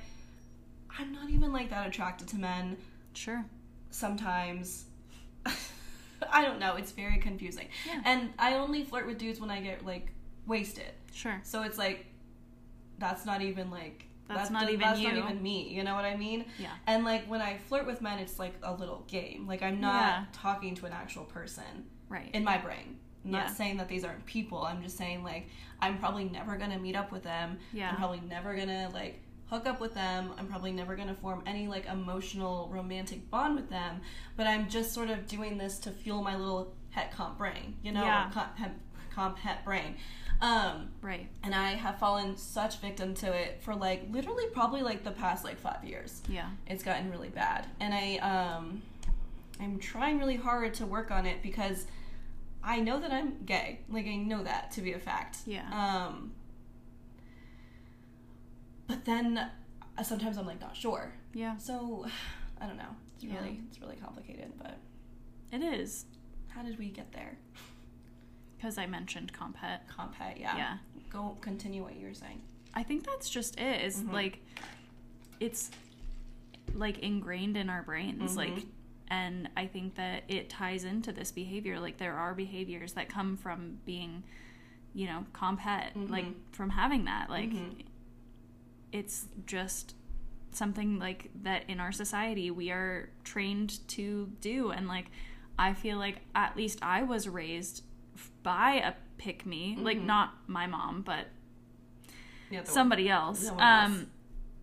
I'm not even, like, that attracted to men Sure. sometimes. (laughs) I don't know. It's very confusing. Yeah. And I only flirt with dudes when I get, like, wasted. Sure. So it's like, that's not even, like, That's that not even that's you. not even me. You know what I mean? Yeah. And like when I flirt with men, it's like a little game. Like I'm not Yeah. talking to an actual person Right. in my brain. I'm not saying that these aren't people. I'm just saying like I'm probably never gonna meet up with them. Yeah. I'm probably never gonna like hook up with them. I'm probably never gonna form any like emotional romantic bond with them. But I'm just sort of doing this to fuel my little het comp brain, you know, Yeah. comp, het, comp het brain. Um, right. and I have fallen such victim to it for like literally probably like the past like five years Yeah. it's gotten really bad and i um i'm trying really hard to work on it because i know that i'm gay like i know that to be a fact Yeah. um but then uh, sometimes i'm like not sure Yeah. so (sighs) i don't know it's Yeah. really it's really complicated but It is how did we get there because I mentioned comp het. compet yeah Yeah. go continue what you were saying I think that's just it. Is Mhm. like it's like ingrained in our brains Mhm. like and I think that it ties into this behavior like there are behaviors that come from being you know comp het like Mhm. from having that like Mhm. it's just something like that in our society we are trained to do and like I feel like at least I was raised by a pick me like Mhm. not my mom but yeah somebody else. Someone else. Um,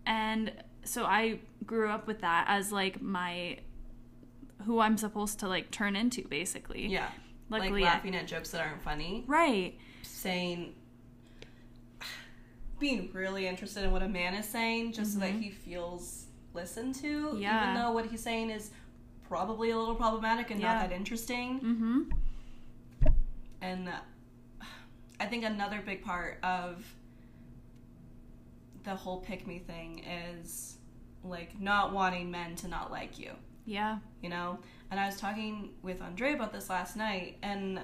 and so I grew up with that as like my who I'm supposed to like turn into, basically. yeah Luckily, like laughing at jokes that aren't funny right? saying (sighs) being really interested in what a man is saying just so that he feels listened to Mm-hmm. Yeah. even though what he's saying is probably a little problematic and Yeah. not that interesting Mm-hmm. and uh, (sighs) i think another big part of the whole pick me thing is like not wanting men to not like you Yeah. you know and i was talking with andre about this last night and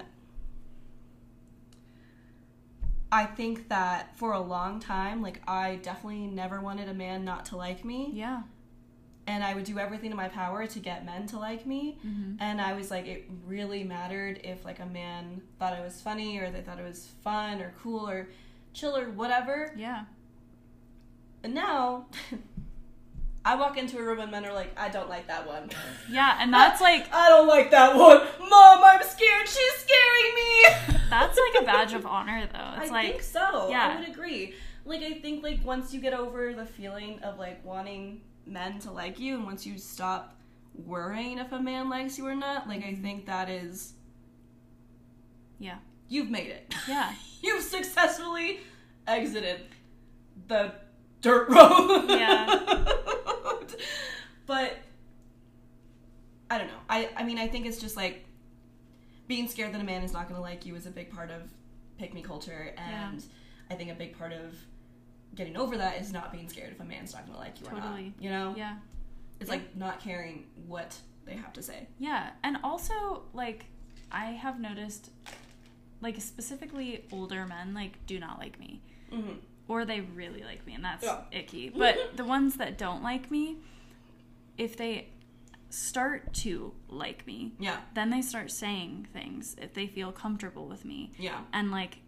i think that for a long time like i definitely never wanted a man not to like me Yeah. and i would do everything in my power to get men to like me Mm-hmm. and i was like it really mattered if like a man thought i was funny or they thought it was fun or cool or chill or whatever Yeah. and now (laughs) i walk into a room and men are like i don't like that one (laughs) Yeah. And that's (laughs) like I don't like that one. Mom, I'm scared. She's scaring me. (laughs) that's like a badge of honor, though. It's I like think so. yeah. I would agree. Like I think like once you get over the feeling of like wanting men to like you and once you stop worrying if a man likes you or not, like Mm-hmm. I think that is yeah. you've made it. Yeah. you've successfully exited the dirt road. Yeah. (laughs) but I don't know. I I mean I think it's just like being scared that a man is not going to like you is a big part of pick me culture and I think a big part of getting over that is not being scared if a man's not going to like you or Totally. not. You know? Yeah. It's like not caring what they have to say. Yeah, and also like I have noticed like specifically older men like do not like me. Mhm. Or they really like me and that's Yeah. icky. But the ones that don't like me, if they start to like me, Yeah. then they start saying things if they feel comfortable with me. Yeah. And like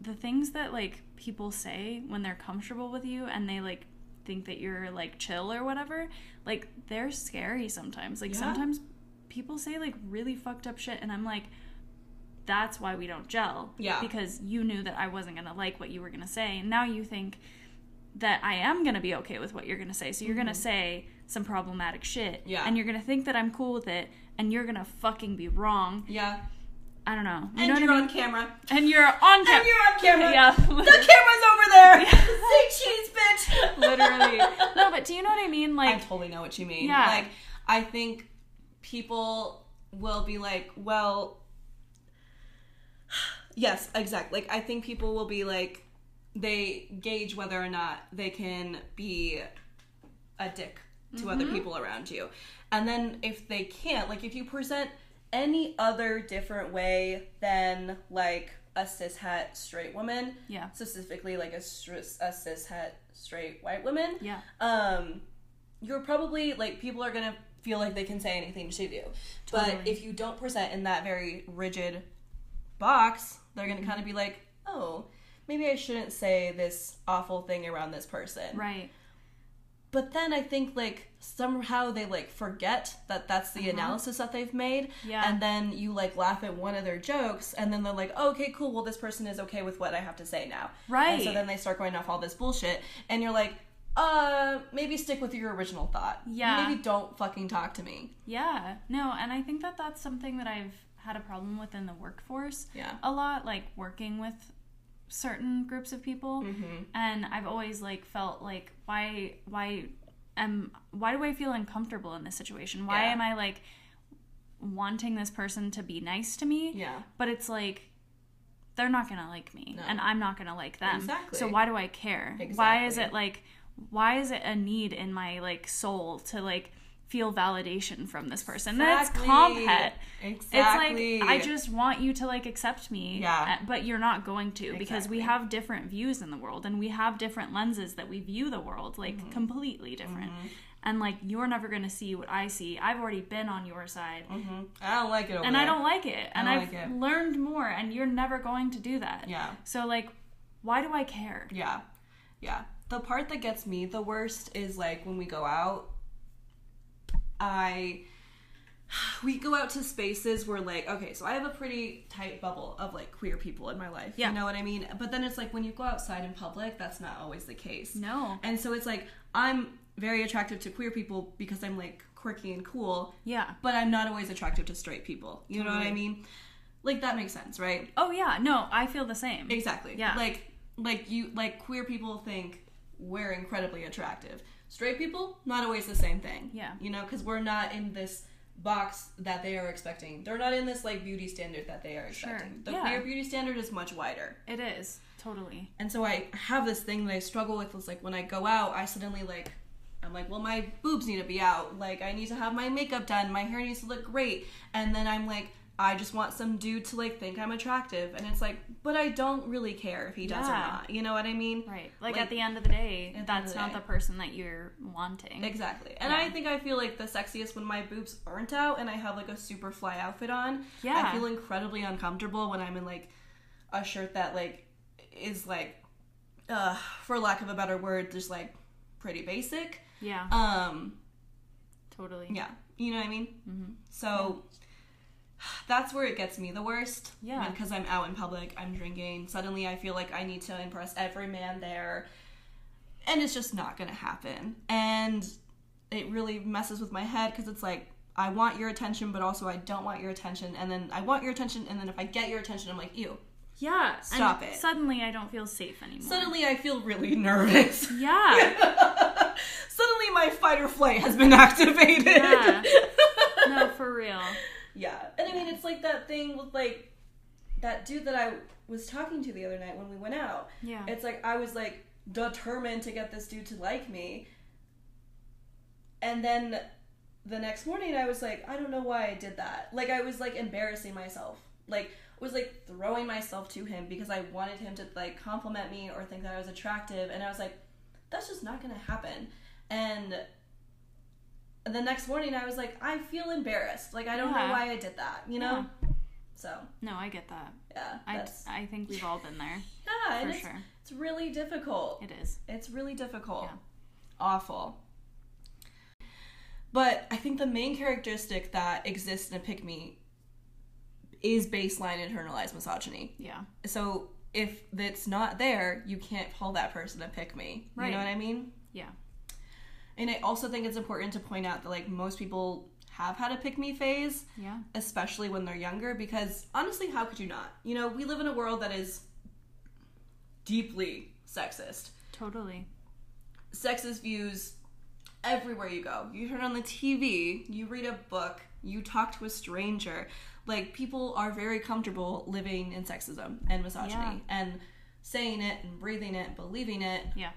the things that like people say when they're comfortable with you and they like think that you're like chill or whatever, like they're scary sometimes. Like Yeah. sometimes people say like really fucked up shit and I'm like that's why we don't gel. Yeah. Because you knew that I wasn't going to like what you were going to say. And now you think that I am going to be okay with what you're going to say. So you're going to say some problematic shit. Mm-hmm. Yeah. And you're going to think that I'm cool with it. And you're going to fucking be wrong. Yeah. I don't know. You and know you're I on camera. And you're on camera. And you're on camera. (laughs) Yeah. The camera's over there. (laughs) (laughs) Say cheese, bitch. Literally. No, but do you know what I mean? Like, I totally know what you mean. Yeah. Like, I think people will be like, well, yes, exactly. Like, I think people will be like, they gauge whether or not they can be a dick to other people around you. And then if they can't, like, if you present any other different way than, like, a cishet straight woman, yeah. specifically like a, a cishet straight white woman, Yeah. um, you're probably like people are gonna feel like they can say anything to you. But if you don't present in that very rigid box, they're gonna kind of be like, oh, maybe I shouldn't say this awful thing around this person. Right. But then I think like somehow they like forget that that's the analysis that they've made. Uh-huh. Yeah. And then you like laugh at one of their jokes, and then they're like, oh, okay, cool. Well, this person is okay with what I have to say now. Right. And so then they start going off all this bullshit, and you're like, uh, maybe stick with your original thought. Yeah. Maybe don't fucking talk to me. Yeah. No, and I think that that's something that I've had a problem within the workforce. Yeah. a lot like working with certain groups of people Mm-hmm. and i've always like felt like why why am why do i feel uncomfortable in this situation why Yeah. am i like wanting this person to be nice to me Yeah. but it's like they're not gonna like me No. and i'm not gonna like them Exactly. so why do i care why is it like why is it a need in my like soul to like feel validation from this person that's Exactly. comp het Exactly. it's like I just want you to like accept me. Yeah. uh, But you're not going to because we have different views in the world and we have different lenses that we view the world like Mm-hmm. completely different. And like you're never going to see what I see. I've already been on your side. Mm-hmm. I don't like it And I don't like it. And I've like it. learned more and you're never going to do that. Yeah. So like why do I care? Yeah. Yeah. The part that gets me the worst is like when we go out, I (sighs) we go out to spaces where like okay, so I have a pretty tight bubble of like queer people in my life. Yeah. You know what I mean? But then it's like when you go outside in public, that's not always the case. No. And so it's like I'm very attractive to queer people because I'm like quirky and cool, Yeah. but I'm not always attractive to straight people. You know what I mean? Like that makes sense, right? Oh yeah, no, I feel the same. Exactly. Yeah. Like like you like queer people think we're incredibly attractive. Straight people, not always the same thing. Yeah. You know, because we're not in this box that they are expecting. They're not in this like beauty standard that they are Sure. expecting. The Yeah. queer beauty standard is much wider. It is. Totally. And so I have this thing that I struggle with is like when I go out, I suddenly like I'm like, well, my boobs need to be out. Like, I need to have my makeup done. My hair needs to look great. And then I'm like, I just want some dude to like think I'm attractive. And it's like, but I don't really care if he does or not. You know what I mean? Right. Like, Like, at the end of the day, at the end that's the not day. the person that you're wanting. Exactly. And Yeah. I think I feel like the sexiest when my boobs aren't out and I have like a super fly outfit on. Yeah. I feel incredibly uncomfortable when I'm in like a shirt that like is like uh for lack of a better word, just like pretty basic. Yeah. Um totally. yeah. You know what I mean? Mm-hmm. So that's where it gets me the worst. Yeah. Because I'm out in public, I'm drinking. Suddenly I feel like I need to impress every man there. And it's just not going to happen. And it really messes with my head because it's like, I want your attention, but also I don't want your attention. And then I want your attention, and then if I get your attention, I'm like, ew. Yeah. Stop and it. Suddenly, I don't feel safe anymore. Suddenly I feel really nervous. (laughs) Yeah. (laughs) Suddenly my fight or flight has been (laughs) activated. Yeah. no, for real. Yeah. And I mean, it's like that thing with like that dude that I was talking to the other night when we went out. Yeah. It's like I was like determined to get this dude to like me. And then the next morning I was like, I don't know why I did that. Like I was like embarrassing myself. Like was like throwing myself to him because I wanted him to like compliment me or think that I was attractive and I was like that's just not going to happen. And the next morning I was like I feel embarrassed. Like I don't know why I did that, you know? So, No, I get that. yeah. I, That's I think we've all been there. (laughs) yeah, for it's, sure. it's really difficult. It is. It's really difficult. Yeah. Awful. But I think the main characteristic that exists in a pick me is baseline internalized misogyny. Yeah. So if that's not there, you can't call that person a pick me. Right. You know what I mean? Yeah. And I also think it's important to point out that like most people have had a pick me phase, Yeah. especially when they're younger, because honestly, how could you not? You know, we live in a world that is deeply sexist. Totally. sexist views everywhere you go. You turn on the TV, you read a book, you talk to a stranger. Like people are very comfortable living in sexism and misogyny Yeah. and saying it and breathing it, and believing it. Yeah.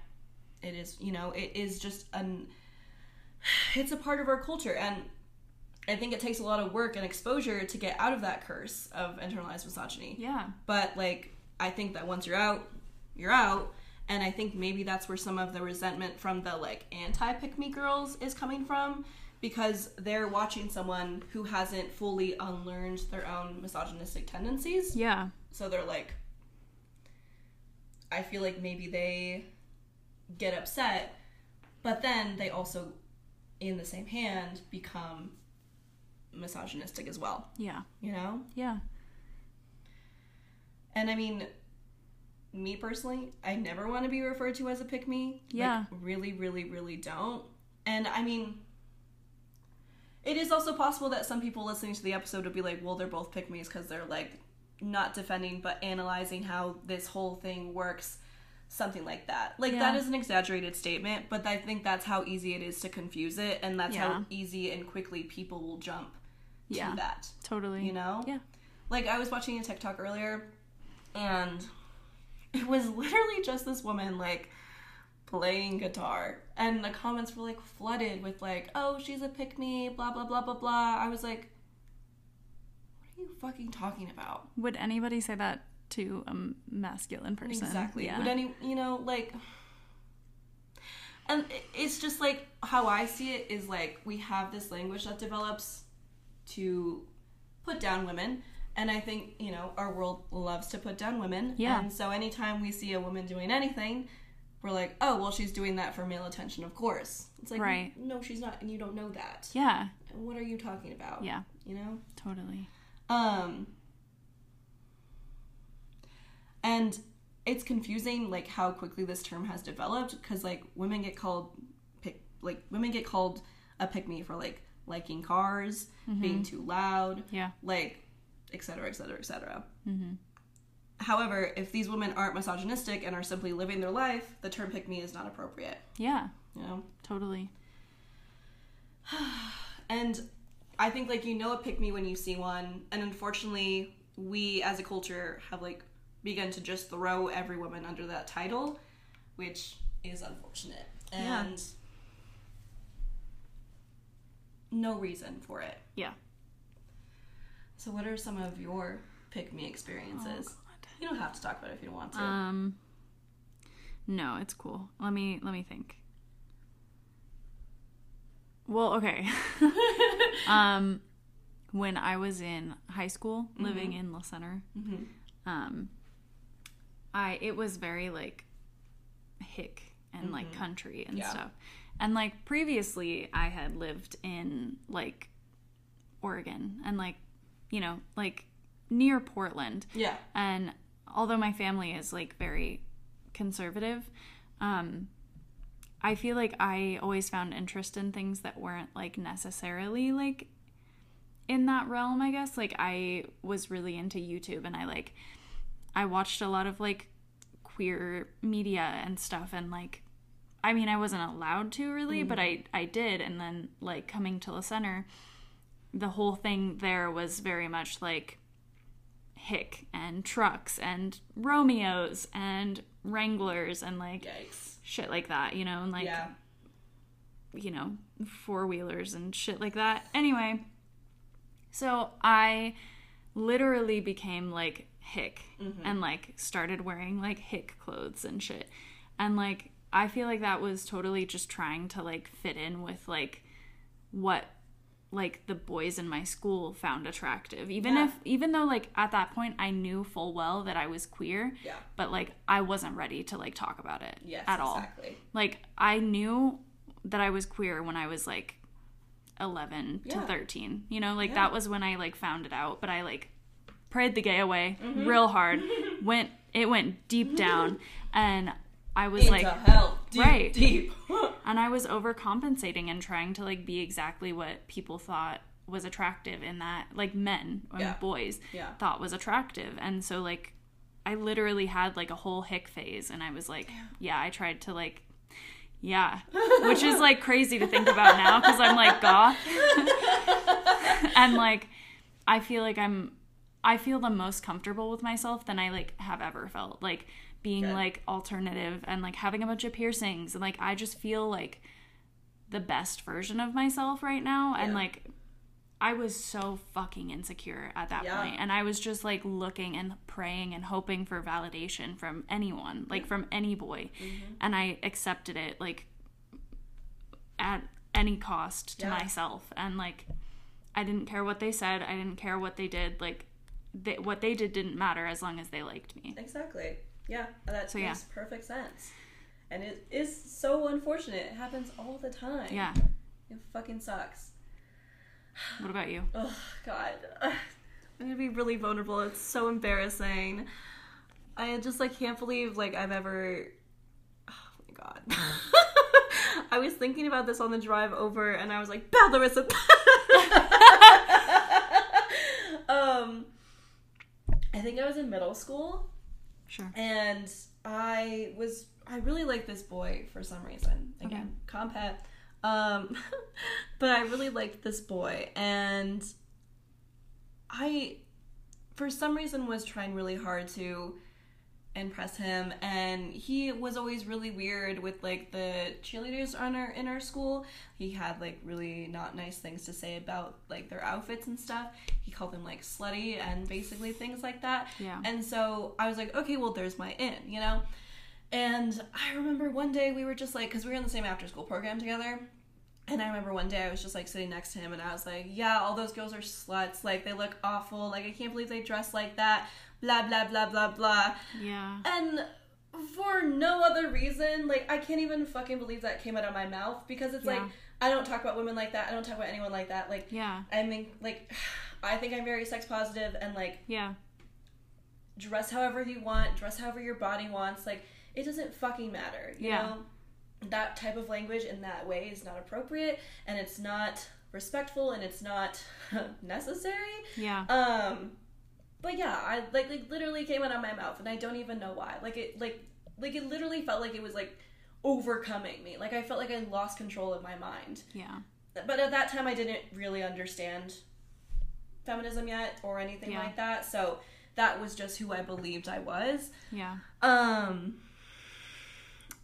It is, you know, it is just an it's a part of our culture and I think it takes a lot of work and exposure to get out of that curse of internalized misogyny. Yeah. But like, I think that once you're out, you're out. And I think maybe that's where some of the resentment from the like anti pick me girls is coming from because they're watching someone who hasn't fully unlearned their own misogynistic tendencies. Yeah. So they're like, I feel like maybe they get upset, but then they also, in the same hand, become misogynistic as well, Yeah. you know? Yeah. And I mean, me personally, I never want to be referred to as a pick me. Yeah. Like, really, really, really don't. And I mean, it is also possible that some people listening to the episode would be like, well, they're both pick me's because they're like not defending but analyzing how this whole thing works. Something like that. Like, Yeah. that is an exaggerated statement, but I think that's how easy it is to confuse it, and that's Yeah. how easy and quickly people will jump to Yeah. that. Totally. You know? Yeah. Like I was watching a TikTok earlier and it was literally just this woman like playing guitar and the comments were like flooded with like, "Oh, she's a pick me, blah blah blah blah blah." I was like, "What are you fucking talking about?" Would anybody say that to a masculine person? Exactly. Yeah. Would any, you know, like and it's just like how I see it is like we have this language that develops to put down women and I think, you know, our world loves to put down women. Yeah. And so anytime we see a woman doing anything, we're like, "Oh, well she's doing that for male attention, of course." It's like, Right. "No, she's not, and you don't know that." yeah. What are you talking about? Yeah. You know? Totally. Um, and it's confusing, like how quickly this term has developed, because like women get called pick, like women get called a pick me for like liking cars, mm-hmm. being too loud, Yeah. like et cetera, et cetera, et cetera. Mm-hmm. However, if these women aren't misogynistic and are simply living their life, the term pick me is not appropriate. Yeah. You know. Totally. (sighs) And I think like you know a pick me when you see one, and unfortunately, we as a culture have like begun to just throw every woman under that title, which is unfortunate. Yeah. And no reason for it. Yeah. So what are some of your pick me experiences? you don't have to talk about it if you don't want to. Um. No, it's cool. Let me let me think. Well, okay. (laughs) um, when I was in high school, living in La Center, Mhm. um, I it was very like hick and like country and Yeah. stuff. And like previously, I had lived in like Oregon and like you know like near Portland, yeah. and although my family is like very conservative um i feel like i always found interest in things that weren't like necessarily like in that realm i guess like i was really into youtube and i like i watched a lot of like queer media and stuff and like i mean i wasn't allowed to really but mm. i i did and then like coming to the center the whole thing there was very much like hick and trucks and romeos and wranglers and like Yikes. shit like that you know and like yeah. you know four wheelers and shit like that anyway so i literally became like hick mm-hmm. and like started wearing like hick clothes and shit. And like I feel like that was totally just trying to like fit in with like what like the boys in my school found attractive. Even Yeah. if even though like at that point I knew full well that I was queer, Yeah. but like I wasn't ready to like talk about it Yes, at all. exactly. Like I knew that I was queer when I was like 11 Yeah. to 13. You know, like Yeah. that was when I like found it out, but I like prayed the gay away Mm-hmm. real hard. (laughs) went it went deep down and I was Into like hell, deep, Right. deep. (laughs) and I was overcompensating and trying to like be exactly what people thought was attractive in that like men or Yeah. boys Yeah. thought was attractive. And so like I literally had like a whole hick phase and I was like, yeah, I tried to like yeah, which is like crazy to think about now cuz I'm like goth. (laughs) and like I feel like I'm I feel the most comfortable with myself than I like have ever felt. Like being Good. like alternative and like having a bunch of piercings and like I just feel like the best version of myself right now and like I was so fucking insecure at that Yeah. point and I was just like looking and praying and hoping for validation from anyone, like from any boy. Mm-hmm. And I accepted it like at any cost to Yeah. myself and like I didn't care what they said, I didn't care what they did, like they, what they did didn't matter as long as they liked me. Exactly. Yeah, that So, yeah. makes perfect sense. And it is so unfortunate. It happens all the time. Yeah. It fucking sucks. (sighs) What about you? Oh god. (sighs) I'm gonna be really vulnerable. It's so embarrassing. I just like can't believe like I've ever (sighs) Oh my god. (laughs) I was thinking about this on the drive over and I was like, Bad Larissa (laughs) Um I think I was in middle school Sure. and I was I really liked this boy for some reason. Again, comp het. Um, (laughs) but I really liked this boy, and I, for some reason, was trying really hard to impress him, and he was always really weird with like the cheerleaders on our in our school. He had like really not nice things to say about like their outfits and stuff. He called them like slutty and basically things like that. Yeah. And so I was like, okay, well, there's my in, you know? And I remember one day we were just like, because we were in the same after school program together. And I remember one day I was just like sitting next to him and I was like, yeah, all those girls are sluts. Like, they look awful. Like, I can't believe they dress like that. Blah, blah, blah, blah, blah. Yeah. And for no other reason, like, I can't even fucking believe that came out of my mouth because it's like, I don't talk about women like that. I don't talk about anyone like that. Like, Yeah. I mean, like, (sighs) I think I'm very sex positive and like, Yeah. dress however you want, dress however your body wants. Like, it doesn't fucking matter. You Yeah. know? That type of language in that way is not appropriate and it's not respectful and it's not (laughs) necessary. Yeah. Um but yeah, I like like literally came out of my mouth and I don't even know why. Like it like like it literally felt like it was like overcoming me. Like I felt like I lost control of my mind. Yeah. But at that time I didn't really understand feminism yet or anything Yeah. like that. So that was just who I believed I was. Yeah. Um,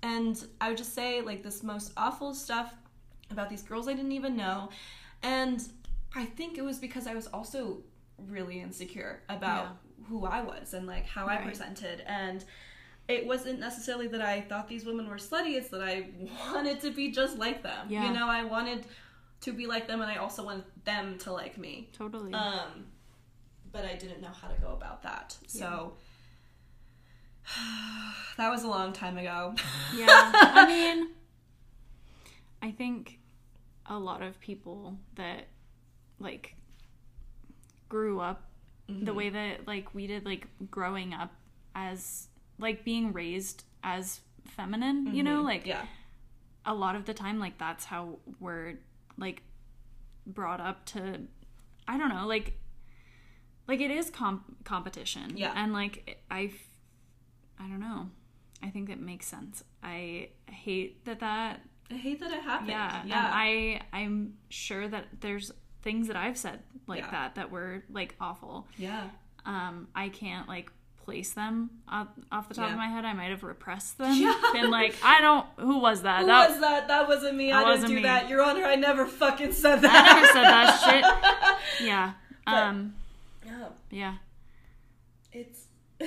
and I would just say like this most awful stuff about these girls I didn't even know, and I think it was because I was also really insecure about who I was and like how I presented and. It wasn't necessarily that I thought these women were slutty, it's that I (laughs) wanted to be just like them. Yeah. You know, I wanted to be like them and I also wanted them to like me. Totally. Um, but I didn't know how to go about that. So (sighs) that was a long time ago. yeah. (laughs) I mean, I think a lot of people that like grew up the mm-hmm. way that like we did like growing up as like being raised as feminine, you know, mm-hmm. like yeah, a lot of the time like that's how we're like brought up to i don't know like like it is comp- competition. Yeah. and like I I don't know. I think it makes sense. I hate that that I hate that it happened. yeah, Yeah, and i i'm sure that there's things that i've said like Yeah. that that were like awful yeah, um i can't like place them off, off the top Yeah. of my head i might have repressed them (laughs) Yeah. been like i don't who was that Who that was that? That wasn't me. That I didn't wasn't do me. that. Your Honor, I never fucking said that. I never said that shit. (laughs) Yeah. But- Um Yeah. Yeah. it's (laughs)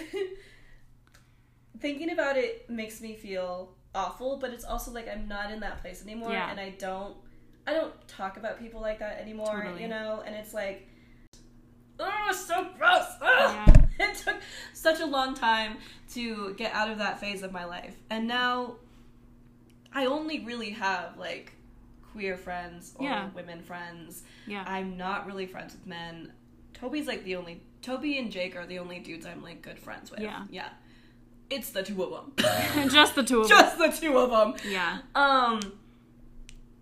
thinking about it makes me feel awful, but it's also like I'm not in that place anymore Yeah. and I don't I don't talk about people like that anymore, Totally. you know, and it's like oh, so gross. Ugh. Yeah. (laughs) It took such a long time to get out of that phase of my life. And now I only really have like queer friends or Yeah. women friends. Yeah. I'm not really friends with men. Toby's like the only Toby and Jake are the only dudes I'm like good friends with. Yeah. Yeah. It's the two of them. (laughs) Just the two of them. Just the two of them. Yeah. Um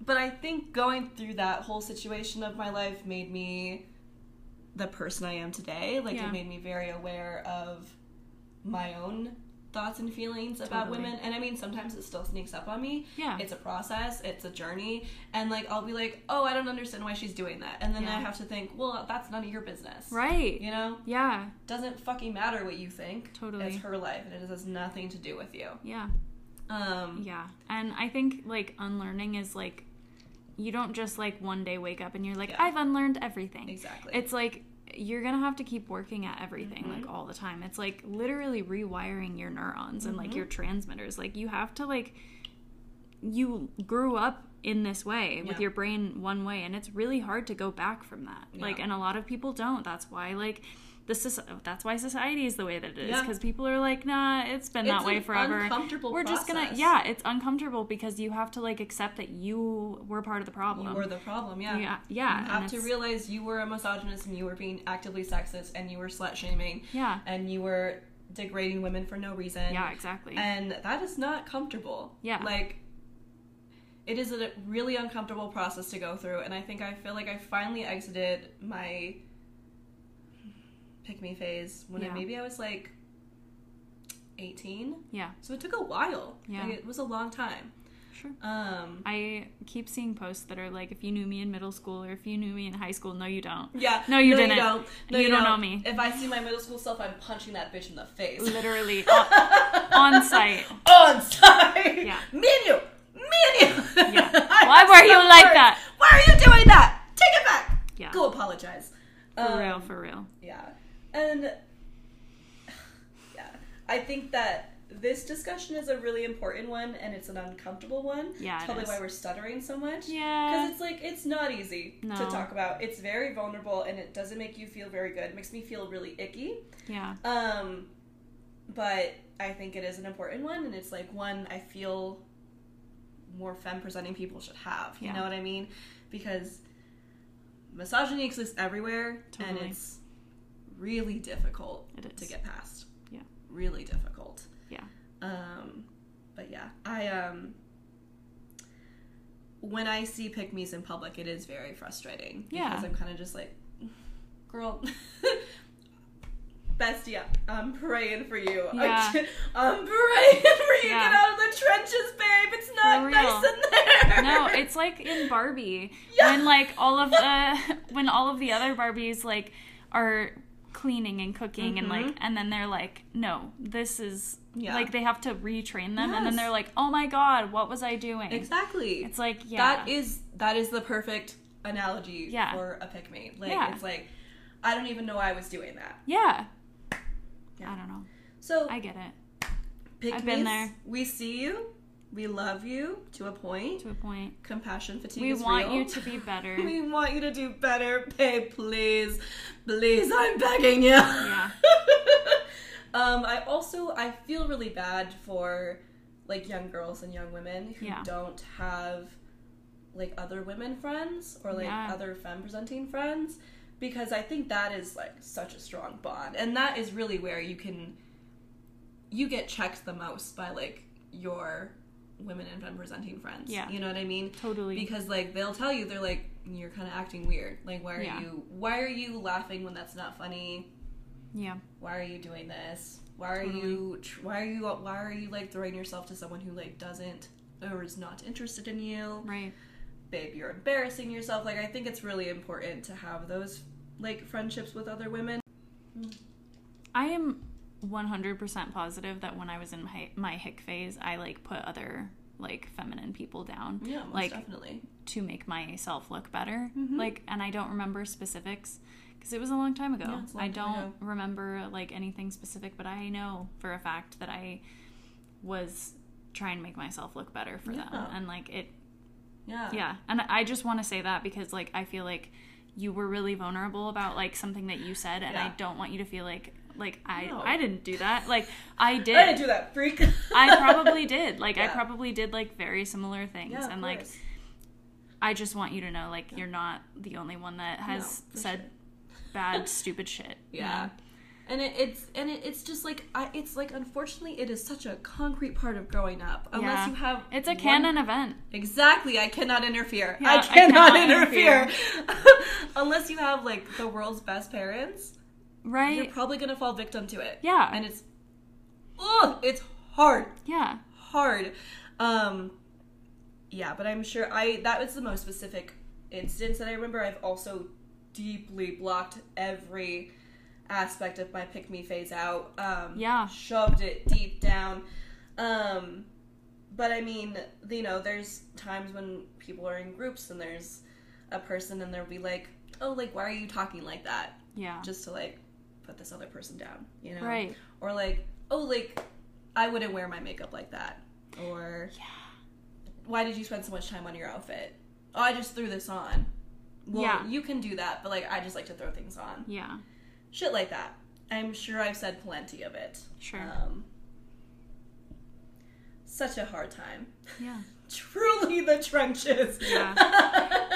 but I think going through that whole situation of my life made me the person I am today. Like Yeah. it made me very aware of my own thoughts and feelings about Totally. women. And I mean sometimes it still sneaks up on me. Yeah. It's a process, it's a journey, and like I'll be like, "Oh, I don't understand why she's doing that." And then Yeah. I have to think, "Well, that's none of your business." Right. You know? Yeah. Doesn't fucking matter what you think. Totally. It's her life and it has nothing to do with you. Yeah. Um Yeah. And I think like unlearning is like you don't just like one day wake up and you're like Yeah. I've unlearned everything. Exactly. It's like you're going to have to keep working at everything Mm-hmm. like all the time. It's like literally rewiring your neurons and Mm-hmm. like your transmitters. Like you have to like you grew up in this way with your brain one way and it's really hard to go back from that. Like and a lot of people don't. That's why like the soc- that's why society is the way that it is Yeah. because people are like nah it's been It's that way forever uncomfortable we're just gonna yeah it's uncomfortable because you have to like accept that you were part of the problem You were the problem, yeah. Yeah, yeah, You and have to realize you were a misogynist and you were being actively sexist and you were slut shaming yeah and you were degrading women for no reason. yeah exactly And that is not comfortable. Yeah. Like, it is a really uncomfortable process to go through, and I think I feel like I finally exited my pick me phase when I, maybe I was like 18. yeah So it took a while. Yeah. Like, it was a long time. sure Um, I keep seeing posts that are like, if you knew me in middle school or if you knew me in high school, no, you don't. Yeah. No, you didn't. don't. No, You you, don't know me. If I see my middle school self, I'm punching that bitch in the face. Literally (laughs) on, on site. On site. Yeah. Me and you. Me and you. Yeah. (laughs) Why were you like words. that? Why are you doing that? Take it back. Yeah. Go apologize. For Um, real, for real. Yeah. And (sighs) yeah, I think that this discussion is a really important one and it's an uncomfortable one. Yeah, it Probably why we're stuttering so much. Yeah. Because it's like, it's not easy to talk about. It's very vulnerable and it doesn't make you feel very good. It makes me feel really icky. Yeah. Um, but I think it is an important one, and it's like one I feel more femme presenting people should have. You Yeah. know what I mean? Because misogyny exists everywhere, and it's really difficult to get past. Yeah. really difficult. Yeah. Um, but yeah, I um. When I see pick me's in public, it is very frustrating. Yeah. Because I'm kind of just like, girl, (laughs) bestie, I'm praying for you. Yeah. I, am praying (laughs) for you. Yeah. Get out of the trenches, babe. It's not nice in there. No, (laughs) it's like in Barbie Yeah. when like all of the when all of the other Barbies like are cleaning and cooking and like Mhm. and then they're like no this is Yeah. like they have to retrain them and then they're like oh my god what was I doing exactly. it's like yeah That is that is the perfect analogy Yeah. for a pick me. Like Yeah. it's like I don't even know I was doing that. yeah Yeah. I don't know So I get it pick I've been there. We see you. We love you to a point. to a point Compassion fatigue we want real. you to be better (laughs) we want you to do better, babe. Please, please, I'm begging you. Yeah. (laughs) um, I also I feel really bad for like young girls and young women who Yeah. don't have like other women friends or like Yeah. other femme presenting friends because I think that is like such a strong bond and that is really where you can you get checked the most by like your women and femme presenting friends. Yeah. You know what I mean? totally. Because like they'll tell you they're like you're kind of acting weird. Like why are Yeah. you why are you laughing when that's not funny? Yeah. Why are you doing this? Why are you why are you why are you like throwing yourself to someone who like doesn't or is not interested in you? Right. Babe you're embarrassing yourself. Like i think it's really important to have those like friendships with other women. I am 100% positive that when I was in my, my hick phase, I like put other like feminine people down. Yeah, most like definitely. to make myself look better. Mm-hmm. Like, and I don't remember specifics because it was a long time ago. Yeah, long I time don't ago. remember like anything specific, but I know for a fact that I was trying to make myself look better for them, and like it, Yeah. yeah. And I just want to say that because like I feel like you were really vulnerable about like something that you said, and I don't want you to feel like like I No. I didn't do that. Like I did. I didn't do that, freak. I probably (laughs) did. Like I probably did like very similar things, Yeah, and like course. I just want you to know, like, you're not the only one that has No, said bad, stupid shit. you (laughs) Yeah. know? And it, it's and it, it's just like I, it's like unfortunately it is such a concrete part of growing up. Unless Yeah. you have It's a one- canon event. Exactly, I cannot interfere. Yeah, I I cannot, cannot interfere. (laughs) Unless you have like the world's best parents, you're probably gonna fall victim to it. Yeah. and it's, ugh, it's hard, Yeah. hard. Um, yeah, but I'm sure I that was the most specific instance that I remember. I've also deeply blocked every aspect of my pick me phase out. Um, Yeah. shoved it deep down. Um, but I mean, you know, there's times when people are in groups and there's a person and they'll be like, "Oh, like why are you talking like that?" Yeah. Just to like put this other person down, you know? Right. Or like, "Oh, like I wouldn't wear my makeup like that." Or Yeah. why did you spend so much time on your outfit? Oh, I just threw this on. Well, Yeah. you can do that, but like I just like to throw things on. Yeah. Shit like that. I'm sure I've said plenty of it. Sure. Um, such a hard time. Yeah. (laughs) Truly the trenches. Yeah.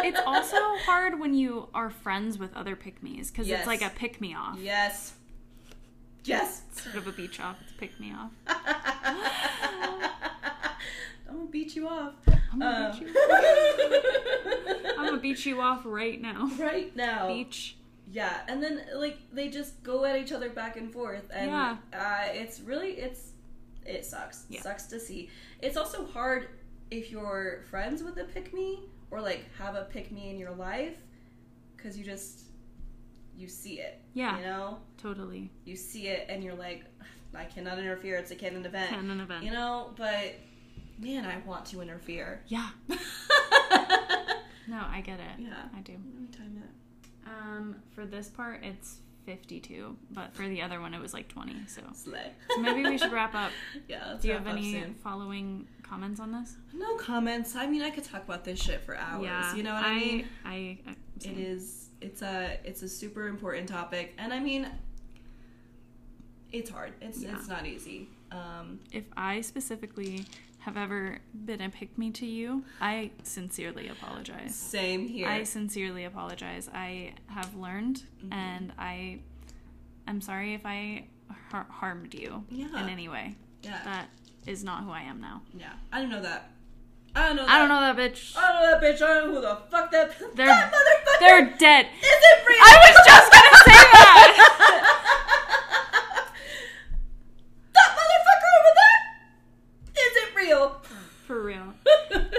It's (laughs) also hard when you are friends with other pick me's because Yes. it's like a pick me off. yes. Yes. Instead of a beach off, it's pick me off. (laughs) (gasps) I'm gonna beat you off. I'm gonna Um, beat you. (laughs) I'm gonna beat you off right now. right now. Beach. Yeah, and then like they just go at each other back and forth, and Yeah. uh, it's really it's it sucks. Yeah. Sucks to see. It's also hard if you're friends with a pick me or like have a pick me in your life because you just you see it. Yeah. you know, Totally. you see it, and you're like, I cannot interfere. It's a canon event. Canon event. You know, but man, I want to interfere. Yeah. (laughs) No, I get it. Yeah. I do. Let me time it. Um, for this part, it's 52, but for the other one, it was like 20. So, Slay. so maybe we should wrap up. (laughs) yeah. Do you have any soon. following comments on this? No comments. I mean, I could talk about this shit for hours. Yeah, You know what I, mean? I, I It is. It's a. It's a super important topic, and I mean, it's hard. It's Yeah. it's not easy. Um, If I specifically have ever been a pick me to you, I sincerely apologize. same here. I sincerely apologize. I have learned, Mm-hmm. and I am sorry if I har- harmed you Yeah. in any way. yeah. That is not who I am now. yeah. I don't know that. I don't know. That. I don't know that bitch. I don't know that bitch. I don't know who the fuck that. (laughs) They're- that motherfucker. They're dead. Is it real? I was just gonna say that. (laughs) that motherfucker over there. Is it real? For real.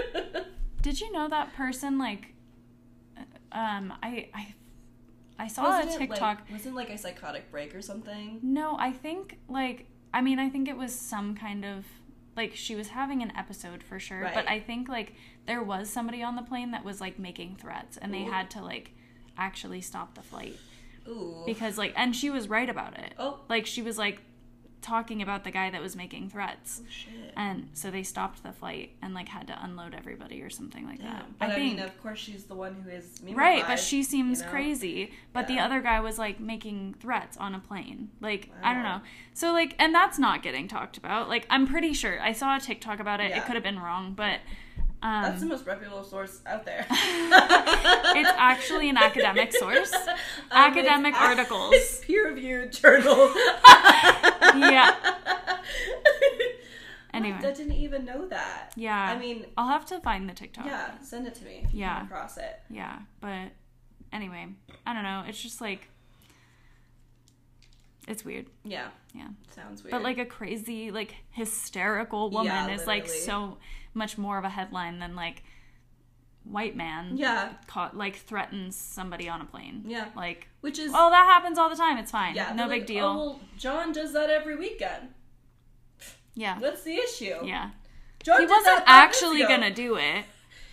(laughs) Did you know that person like um I I I saw Wasn't a it, TikTok Like, wasn't it like a psychotic break or something? No, I think like I mean I think it was some kind of like she was having an episode for sure, but I think like there was somebody on the plane that was like making threats and they Ooh. had to like actually stop the flight Ooh. because like and she was right about it. Oh. Like she was like talking about the guy that was making threats. Oh, shit. And so they stopped the flight and like had to unload everybody or something like that. But I, mean, of course, she's the one who is Right, but she seems you know? crazy. But the other guy was like making threats on a plane. Like, I don't know. So, like, and that's not getting talked about. Like, I'm pretty sure. I saw a TikTok about it. Yeah. It could have been wrong, but um, That's the most reputable source out there. (laughs) it's actually an academic (laughs) source. Um, Academic it's- articles. It's (laughs) peer-reviewed journal. Yeah. Anyway. I didn't even know that. Yeah. I mean, I'll have to find the TikTok. yeah, send it to me if you Yeah. come across it. Yeah, but anyway, I don't know. It's just like it's weird. Yeah, Yeah. sounds weird. But like a crazy, like hysterical woman Yeah, is like so much more of a headline than like white man yeah, caught like threatens somebody on a plane. yeah, Like, which is oh, that happens all the time. It's fine. yeah, no big like, deal. Oh, well, John does that every weekend. yeah. What's the issue? Yeah. John he wasn't actually gonna do it.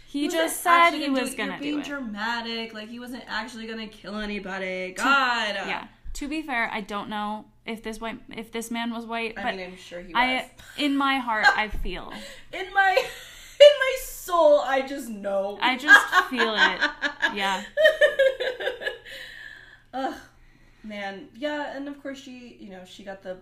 He, wasn't just said he gonna was do it. gonna You're do being it. dramatic. Like he wasn't actually gonna kill anybody. God. Yeah. To be fair, I don't know if this white if this man was white, I but mean, I'm sure he was. I in my heart I (laughs) feel. in my (laughs) in my soul, I just know. I just (laughs) feel it. Yeah. Ugh, man. Yeah, and of course she, you know, she got the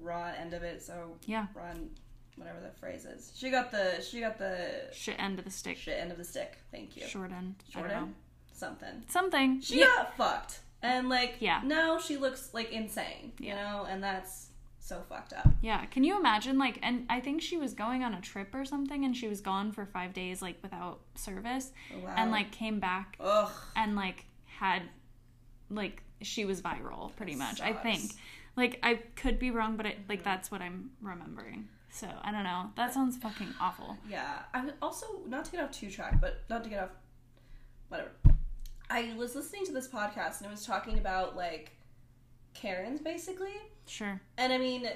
raw end of it. So Yeah. raw, and whatever the phrase is. She got the she got the Shit end of the stick. shit end of the stick. Thank you. Short end. I Short end. Something. Something. She yeah. got fucked, and like Yeah. now she looks like insane. You Yeah. know, and that's so fucked up. Yeah, can you imagine like and I think she was going on a trip or something and she was gone for 5 days like without service oh, Wow. and like came back Ugh. and like had like she was viral pretty That much. I think. Like I could be wrong but it like mm-hmm. that's what I'm remembering. So, I don't know. That sounds fucking awful. Yeah. I would also not to get off two track, but not to get off whatever. I was listening to this podcast and it was talking about like Karens basically. Sure. And I mean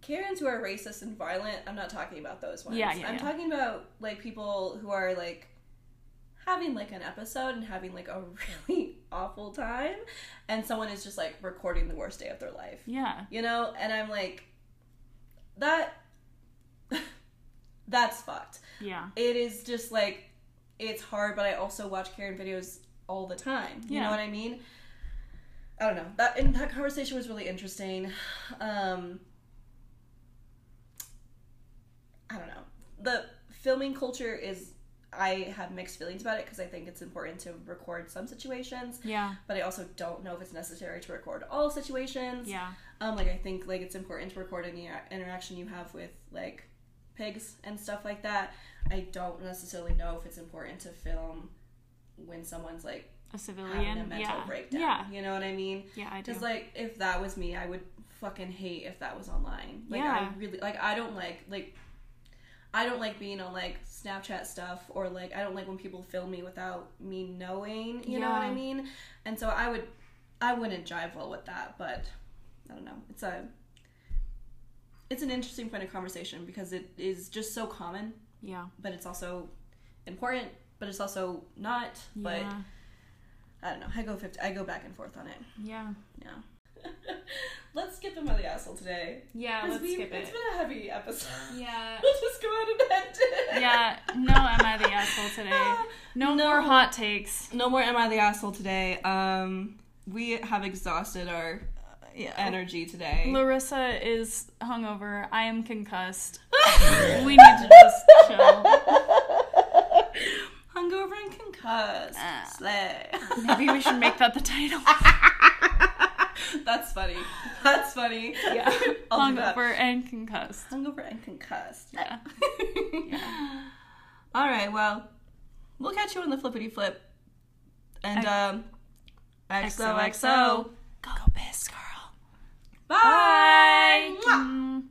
Karens who are racist and violent, I'm not talking about those ones. Yeah, yeah, I'm yeah. talking about like people who are like having like an episode and having like a (laughs) really awful time and someone is just like recording the worst day of their life. Yeah. You know? And I'm like that (laughs) that's fucked Yeah. it is just like it's hard but i also watch karen videos all the time you Yeah. know what i mean i don't know that and that conversation was really interesting um i don't know the filming culture is i have mixed feelings about it because i think it's important to record some situations Yeah. but i also don't know if it's necessary to record all situations Yeah. um, like I think like it's important to record any interaction you have with like pigs and stuff like that. I don't necessarily know if it's important to film when someone's like A having a mental Yeah. breakdown. Yeah. You know what I mean? Yeah, I do. Because like if that was me, I would fucking hate if that was online. Like Yeah. I really like I don't like like I don't like being on like Snapchat stuff or like I don't like when people film me without me knowing, you know what I mean? And so I would I wouldn't jive well with that, but I don't know. It's a it's an interesting point of conversation because it is just so common, Yeah. but it's also important, but it's also not. But I don't know. I go 50, I go back and forth on it. Yeah. Yeah. (laughs) let's skip him on the asshole today. Yeah, let's we- skip It's It's been a heavy episode. Yeah. (laughs) We'll just go ahead and end it. Yeah, no am I the asshole today. (laughs) No, No. more hot takes. No more am I the asshole today. Um, we have exhausted our Yeah. energy today. Larissa is hungover. I am concussed. we need to just chill. Hungover and concussed. Ah. Slay. (laughs) Maybe we should make that the title. (laughs) That's funny. That's funny. Yeah. (laughs) I'll. Hungover and concussed. Hungover and concussed. Yeah. yeah. All right. Well, we'll catch you on the flippity flip. And um, XOXO. XOXO. Go piss, girl. Bye. Mm.